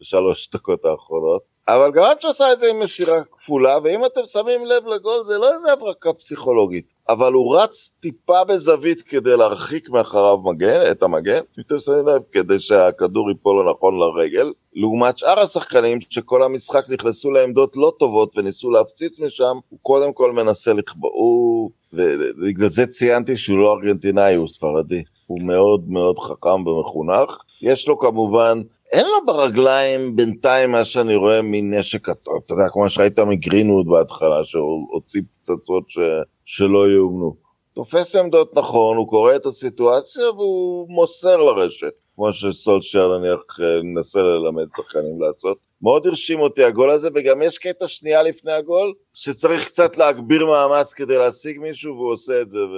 בשלוש דקות האחרונות. אבל גרנצ'ו עשה את זה עם מסירה כפולה, ואם אתם שמים לב לגול זה לא איזה הברקה פסיכולוגית, אבל הוא רץ טיפה בזווית כדי להרחיק מאחריו מגן, את המגן, אם אתם שמים לב, כדי שהכדור ייפול לו נכון לרגל, לעומת שאר השחקנים שכל המשחק נכנסו לעמדות לא טובות וניסו להפציץ משם, הוא קודם כל מנסה לכבוא. ובגלל זה ציינתי שהוא לא ארגנטינאי, הוא ספרדי. הוא מאוד מאוד חכם ומחונך. יש לו כמובן, אין לו ברגליים בינתיים מה שאני רואה מנשק, אתה יודע, כמו שראית מגרינווד בהתחלה, שהוא הוציא פצצות ש, שלא יאומנו. תופס עמדות נכון, הוא קורא את הסיטואציה והוא מוסר לרשת. כמו שסולשייר נניח אה, מנסה ללמד שחקנים לעשות. מאוד הרשים אותי הגול הזה, וגם יש קטע שנייה לפני הגול, שצריך קצת להגביר מאמץ כדי להשיג מישהו, והוא עושה את זה. ו...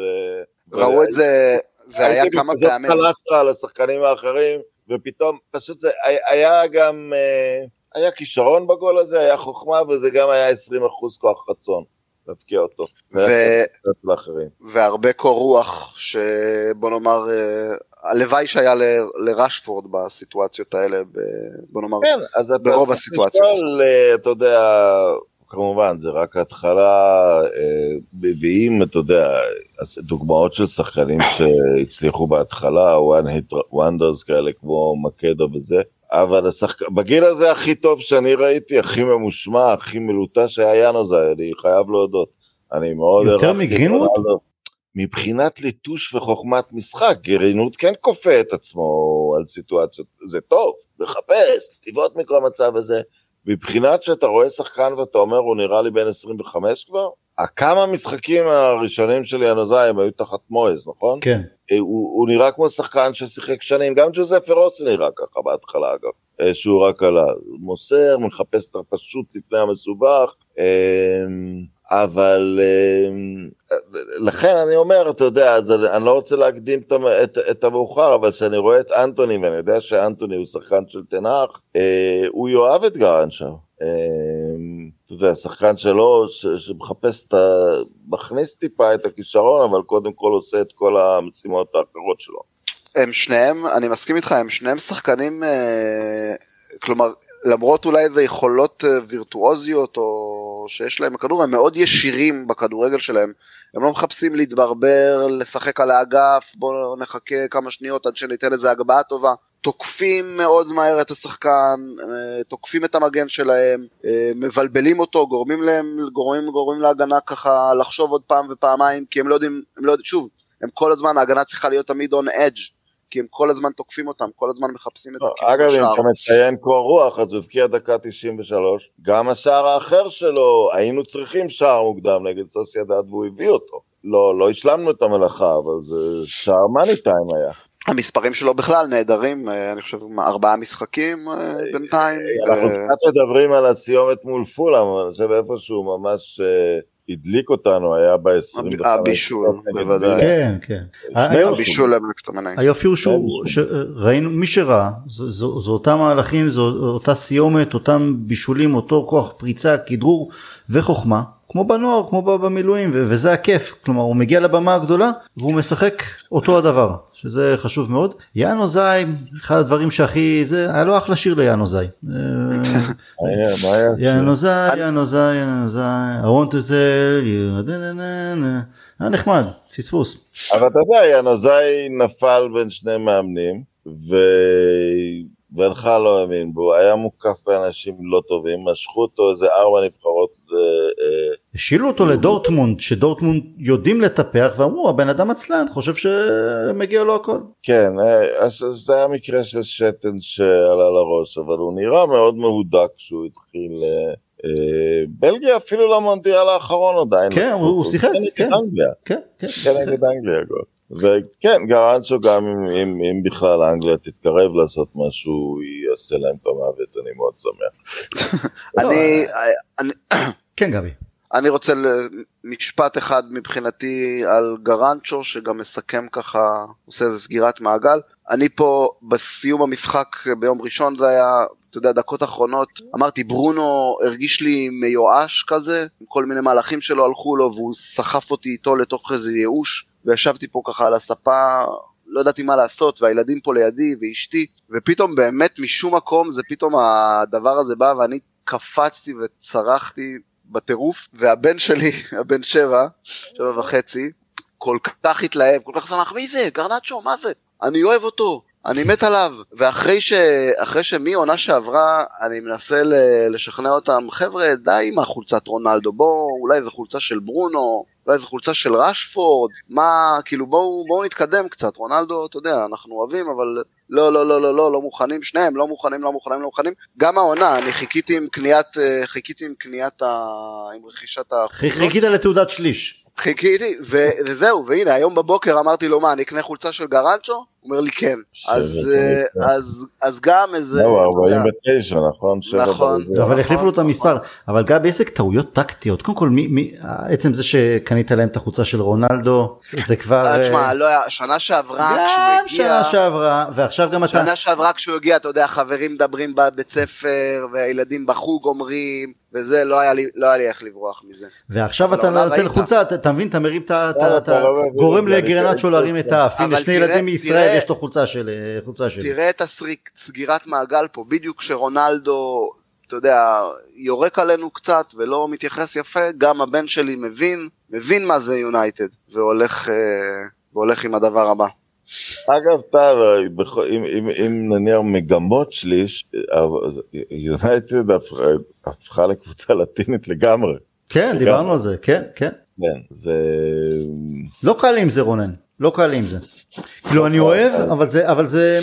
ראו את זה, זה היה כמה הייתי פעמים. בכזאת פלסטרה על השחקנים האחרים, ופתאום פשוט זה היה- גם, אה, היה כישרון בגול הזה, היה חוכמה, וזה גם היה 20% כוח רצון להבקיע אותו. לאחרים. והרבה קור רוח, שבוא נאמר, אה, הלוואי שהיה ל- לרשפורד בסיטואציות האלה, ב- בוא נאמר, כן, אז ברוב הסיטואציות. לשאול, אה, אתה יודע, כמובן, זה רק התחלה, אה, ואם, אתה יודע, דוגמאות של שחקנים שהצליחו בהתחלה, one hit wonders כאלה כמו מקדה וזה, אבל השחק... בגיל הזה הכי טוב שאני ראיתי, הכי ממושמע, הכי מלוטש היה יאנוז, אני חייב להודות. אני מאוד יותר מגרינווד? רונלדו. מבחינת ליטוש וחוכמת משחק, גרעינות כן כופה את עצמו על סיטואציות, זה טוב, לחפש, לבעוט מכל מצב הזה. מבחינת שאתה רואה שחקן ואתה אומר הוא נראה לי בן 25 כבר, הכמה משחקים הראשונים של ינוזאי הם היו תחת מויז, נכון? כן. אה, הוא, הוא נראה כמו שחקן ששיחק שנים, גם ג'וזף רוסי נראה ככה בהתחלה אגב, אה, שהוא רק עלה. מוסר, מחפש את הפשוט לפני המסובך, אה, אבל אה, לכן אני אומר, אתה יודע, אז אני, לא רוצה להקדים את, את, את המאוחר, אבל כשאני רואה את אנטוני, ואני יודע שאנטוני הוא שחקן של תנח, אה, הוא יאהב את גרנצ'ה. אה, אתה יודע, שחקן שלו, ש, שמחפש את ה... מכניס טיפה את הכישרון, אבל קודם כל עושה את כל המשימות האחרות שלו. הם שניהם, אני מסכים איתך, הם שניהם שחקנים, אה, כלומר, למרות אולי איזה יכולות אה, וירטואוזיות או שיש להם בכדור, הם מאוד ישירים בכדורגל שלהם. הם לא מחפשים להתברבר, לשחק על האגף, בואו נחכה כמה שניות עד שניתן איזה הגבהה טובה. תוקפים מאוד מהר את השחקן, אה, תוקפים את המגן שלהם, אה, מבלבלים אותו, גורמים להם, גורמים, גורמים להגנה ככה לחשוב עוד פעם ופעמיים, כי הם לא יודעים, הם לא יודעים, שוב, הם כל הזמן, ההגנה צריכה להיות תמיד on edge, כי הם כל הזמן תוקפים אותם, כל הזמן מחפשים את לא, הכיוון אגב, אם. אתה מציין קור רוח, אז הוא הבקיע דקה 93, גם השער האחר שלו, היינו צריכים שער מוקדם נגד סוסיידד והוא הביא אותו. לא, לא השלמנו את המלאכה, אבל זה שער מאני טיים היה. המספרים שלו בכלל נהדרים, אה, אני חושב ארבעה משחקים אה, בינתיים. אנחנו קצת מדברים על הסיומת מול פולאם, אני חושב איפשהו ממש אה, הדליק אותנו, היה ב-25. הבישול, בוודאי. כן, כן. הבישול למקטומני. היופי הוא שהוא, שראינו, מי שראה, זו אותם מהלכים, זו אותה סיומת, אותם בישולים, אותו כוח פריצה, כדרור וחוכמה, כמו בנוער, כמו במילואים, ו- וזה הכיף. כלומר, הוא מגיע לבמה הגדולה והוא משחק אותו הדבר, שזה חשוב מאוד. יאן אוזאי, אחד הדברים שהכי, זה, היה לו אחלה שיר ליאן אוזאי. יאן אוזאי, יאן אוזאי, יאן אוזאי, I want to tell you. היה נחמד, פספוס. אבל אתה יודע, ינוזאי נפל בין שני מאמנים, ו... ואינך לא האמין בו, היה מוקף באנשים לא טובים, משכו אותו איזה ארבע נבחרות. אה, אה, השילו אותו לדורטמונד, שדורטמונד יודעים לטפח, ואמרו, הבן אדם עצלן, חושב שמגיע לו הכל. כן, אה, אז זה היה מקרה של שתן שעלה לראש, אבל הוא נראה מאוד מהודק כשהוא התחיל... אה, אה, בלגיה אפילו למונדיאל האחרון עדיין. כן, הוא-. שיחק, כן, כן. אנגליה. כן, כן. כן, נגד אנגליה. וכן, גרנצ'ו גם אם, אם, אם בכלל אנגליה תתקרב לעשות משהו, הוא יעשה להם את המוות, אני מאוד שמח. אני, אני, כן, גבי. אני רוצה משפט אחד מבחינתי על גרנצ'ו שגם מסכם ככה עושה איזה סגירת מעגל. אני פה בסיום המשחק ביום ראשון זה היה אתה יודע דקות אחרונות אמרתי ברונו הרגיש לי מיואש כזה. כל מיני מהלכים שלו הלכו לו והוא סחף אותי איתו לתוך איזה ייאוש וישבתי פה ככה על הספה לא ידעתי מה לעשות והילדים פה לידי ואשתי. ופתאום באמת משום מקום זה פתאום הדבר הזה בא ואני קפצתי וצרחתי בטירוף והבן שלי הבן שבע שבע וחצי כל כך התלהב כל כך שמח מי זה? גרנצ'ו? מה זה? אני אוהב אותו אני מת עליו. ואחרי ש... שמעונה שעברה אני מנסה ל- לשכנע אותם חבר'ה די עם החולצת רונלדו בואו אולי זו חולצה של ברונו אולי זו חולצה של רשפורד מה כאילו בואו בואו נתקדם קצת. רונלדו אתה יודע אנחנו אוהבים אבל לא לא לא לא לא לא מוכנים שניהם לא מוכנים לא מוכנים לא מוכנים גם העונה אני חיכיתי עם קניית אה, חיכיתי עם קניית ה... עם רכישת החולצות חיכית לתעודת שליש. חיכיתי ו- וזהו והנה היום בבוקר אמרתי לו מה אני אקנה חולצה של גרנצ'ו? הוא אומר לי כן אז אה, אז אז גם איזה יודע, 49, נכון? נכון. אבל נכון, החליפו לו את נכון. המספר. אבל גבי, איזה טעויות טקטיות. קודם כל, מי- מי- עצם זה שקנית להם את החולצה של רונלדו, זה כבר... אה, אה, תשמע לא היה שנה שעברה גם שנה שעברה, ועכשיו גם אתה... שנה שעברה כשהוא הגיע אתה יודע חברים מדברים בבית ספר והילדים בחוג אומרים וזה לא היה לי לא היה לי איך לברוח מזה ועכשיו אתה נותן. חולצה, אתה אתה מבין, אתה מרים את ה... אתה- לא גורם לגרנצ'ו להרים את האף. הנה, שני תראה- ילדים מישראל, תראה- יש לו חולצה של- אה, חולצה שלי. תראה את הסריק, סגירת מעגל פה, בדיוק כשרונלדו, אתה יודע, יורק עלינו קצת ולא מתייחס יפה, גם הבן שלי מבין, מבין מה זה יונייטד, והולך, אה, והולך עם הדבר הבא. אגב, טל, אם- אם- אם נניח מגמות שליש, יונייטד הפכה- לקבוצה לטינית לגמרי. כן, דיברנו על זה, כן, כן. כן, זה... לא קל לי עם זה רונן, לא קל לי עם זה. כאילו אני אוהב, אבל זה, אבל זה,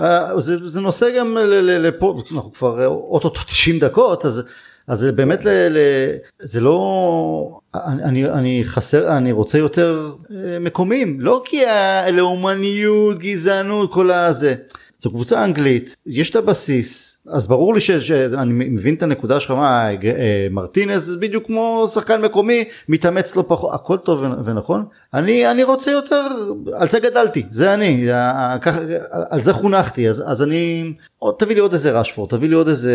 אה, זה, זה נושא גם לפה, אנחנו כבר אה, אוטוטו 90 דקות, אז, אז זה באמת, ל, ל, זה לא, אני, אני, חסר, אני רוצה יותר אה, מקומיים, לא כי הלאומניות, גזענות, כל הזה. זו קבוצה אנגלית, יש את הבסיס, אז ברור לי שאני מבין את הנקודה שלך, מה, אה, מרטינז זה בדיוק כמו שחקן מקומי, מתאמץ לא פחות, הכל טוב ונכון, אני, אני רוצה יותר, על זה גדלתי, זה אני, על זה חונכתי, אז, אז אני, תביא לי עוד איזה רשפורד, תביא לי עוד איזה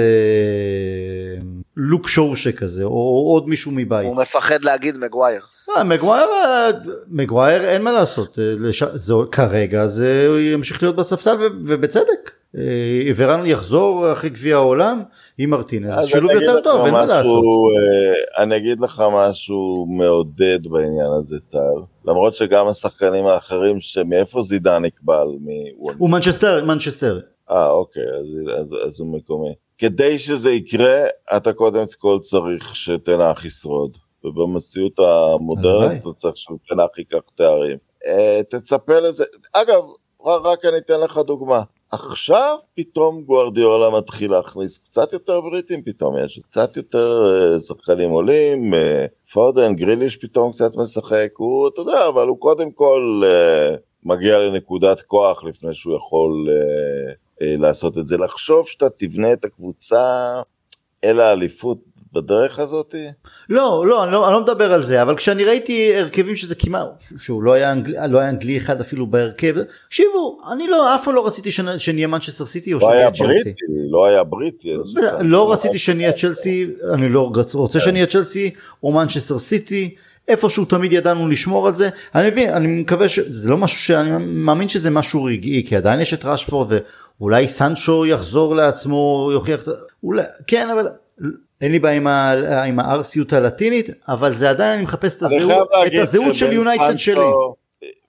לוק שואו שכזה, או, או עוד מישהו מבית. הוא מפחד להגיד מגווייר. אה, מגווייר, אה, מגווייר אין מה לעשות, אה, לש... זה, כרגע זה ימשיך להיות בספסל ו... ובצדק, אה, ורן יחזור אחרי גביע העולם עם מרטינז, אז שילוב יותר טוב, אין מה לעשות. אני אגיד לך משהו מעודד בעניין הזה, טל. למרות שגם השחקנים האחרים, שמאיפה זידן יקבל? מ- הוא מנצ'סטר, מנצ'סטר. אה, אוקיי, אז, אז, אז הוא מקומי. כדי שזה יקרה, אתה קודם כל צריך שטן האח ישרוד. ובמציאות המודרנית. אתה צריך שטן האח ייקח תארים. אה, תצפה לזה. אגב, רק, אני אתן לך דוגמה. עכשיו פתאום גוארדיולה מתחיל להכניס קצת יותר בריטים פתאום יש קצת יותר אה, שחקנים עולים אה, פודן גריליש פתאום קצת משחק הוא אתה יודע אבל הוא קודם כל מגיע לנקודת כוח לפני שהוא יכול לעשות את זה לחשוב שאתה תבנה את הקבוצה אל האליפות בדרך הזאתי לא, לא, אני לא, אני לא מדבר על זה, אבל כשאני ראיתי הרכבים שזה כמעט, שהוא לא היה, אנגלי, לא היה אנגלי אחד אפילו בהרכב, תקשיבו, אני לא, אף פעם לא רציתי שנ- שנהיה מנצ'סטר סיטי או לא היה שנהיה צ'לסי. בריטי לא היה בריטי לא רציתי שנהיה צ'לסי, אני לא רוצה שנהיה צ'לסי או מנצ'סטר סיטי, איפשהו תמיד ידענו לשמור על זה. אני מבין, אני מקווה שזה לא משהו שאני מאמין שזה משהו רגעי, כי עדיין יש את רשפורד ואולי סנצ'ו יחזור לעצמו, יוכיח, אולי, כן, אבל אין לי בעיה עם, ה- עם הארסיות הלטינית, אבל זה עדיין, אני מחפש את הזהות, את הזהות של יונייטד שלי.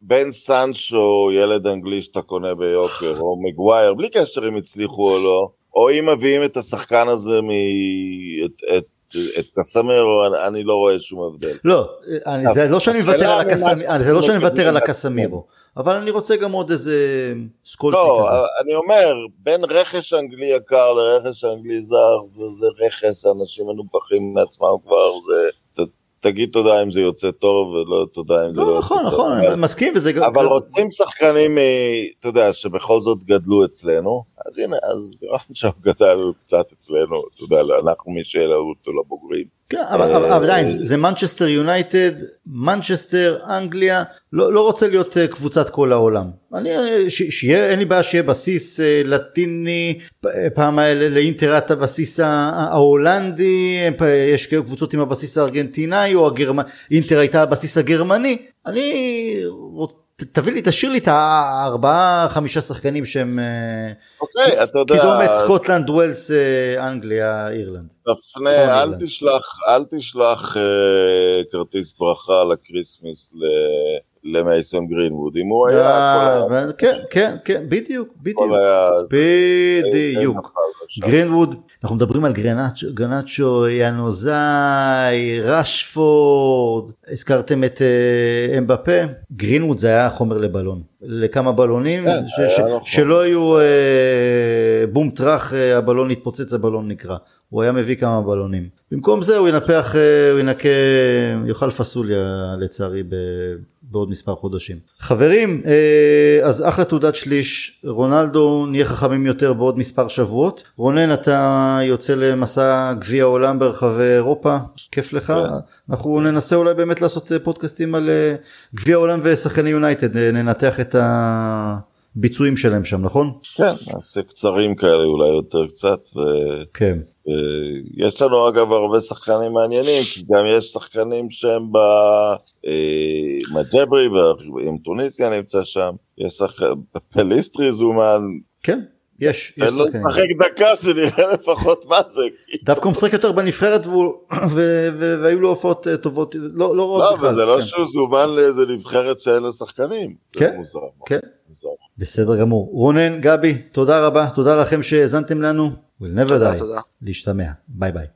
בן סנצ'ו, ילד אנגלי שאתה קונה ביוקר, או מגווייר, בלי קשר אם הצליחו או לא, או אם מביאים את השחקן הזה מ... את, את, את קסמרו, אני, אני לא רואה שום הבדל. לא, אני, זה לא שאני מוותר על ממה הקסמ- שאנחנו זה לא שאני מוותר על. הקסמירו, אבל אני רוצה גם עוד איזה סקולסי לא, כזה. אני אומר, בין רכש אנגלי יקר לרכש אנגלי זר, זה, זה רכש, אנשים מנופחים מעצמם כבר, זה... ת, תגיד תודה אם זה יוצא טוב, ולא תודה אם זה לא, לא, יוצא נכון, טוב. נכון, אבל- אני מסכים, וזה גם... אבל רוצים שחקנים, אתה יודע, שבכל זאת גדלו אצלנו, אז הנה, אז גרנצ'ו גדל קצת אצלנו, אתה יודע, אנחנו מי שהעלו אותו לבוגרים. כן, אבל, אה, עדיין, זה מנצ'סטר יונייטד, מנצ'סטר, אנגליה, לא, לא רוצה להיות אה, קבוצת כל העולם. אני, ש, שיהיה, אין לי בעיה שיהיה בסיס אה, לטיני, אה, פעם היה ל- לאינטר היה את הבסיס ההולנדי, אה, יש קבוצות עם הבסיס הארגנטינאי, או הגרמ... אינטר הייתה הבסיס הגרמני. אני רוצ... ת- תביא לי, תשאיר לי את הארבעה חמישה שחקנים שהם אה, אוקיי, אתה יודע, קידומת סקוטלנד, ווילס, אה, אנגליה, אירלנד. תפנה, צפון אל. תשלח, אל תשלח אה, כרטיס ברכה לקריסמס ל- למייסון גרינווד, אם הוא היה, אה, היה- כן, כן, כן, בדיוק, בדיוק. בדיוק. גרינווד, אנחנו מדברים על גרנאצ'ו, ינוזאי, רשפורד, הזכרתם את אה, אמבפה, גרינווד זה היה חומר לבלון, לכמה בלונים, כן. שלא יהיו אה, בום טראח, הבלון יתפוצץ, הבלון נקרע, הוא היה מביא כמה בלונים. במקום זה הוא ינפח, הוא ינקה, יאכל פסוליה לצערי. בעוד מספר חודשים. חברים, אה, אז אחלה תעודת שליש, רונלדו נהיה חכמים יותר בעוד מספר שבועות. רונן אתה יוצא למסע גביע העולם ברחבי אירופה, כיף לך? כן. אנחנו ננסה אולי באמת לעשות אה, פודקאסטים על אה, גביע העולם ושחקני יונייטד, ננתח את הביצועים שלהם שם, נכון? כן, נעשה קצרים כאלה אולי יותר קצת, ו... כן. יש לנו אגב הרבה שחקנים מעניינים, כי גם יש שחקנים שהם במג'ברי, עם טוניסיה נמצא שם, יש שחקן, פליסטרי זומן, כן, יש, יש תן לו שחקנים. לשחק דקה שנראה לפחות מה זה. דווקא הוא משחק יותר בנבחרת והיו לו הופעות אה, טובות, לא לא לא, רעות אבל זה לא כן. שהוא זומן לאיזה נבחרת שאין לה שחקנים. זה כן, כן. מוזר. בסדר גמור. רונן, גבי, תודה רבה, תודה לכם שהאזנתם לנו. We'll never תודה, die. תודה. להשתמע. ביי ביי.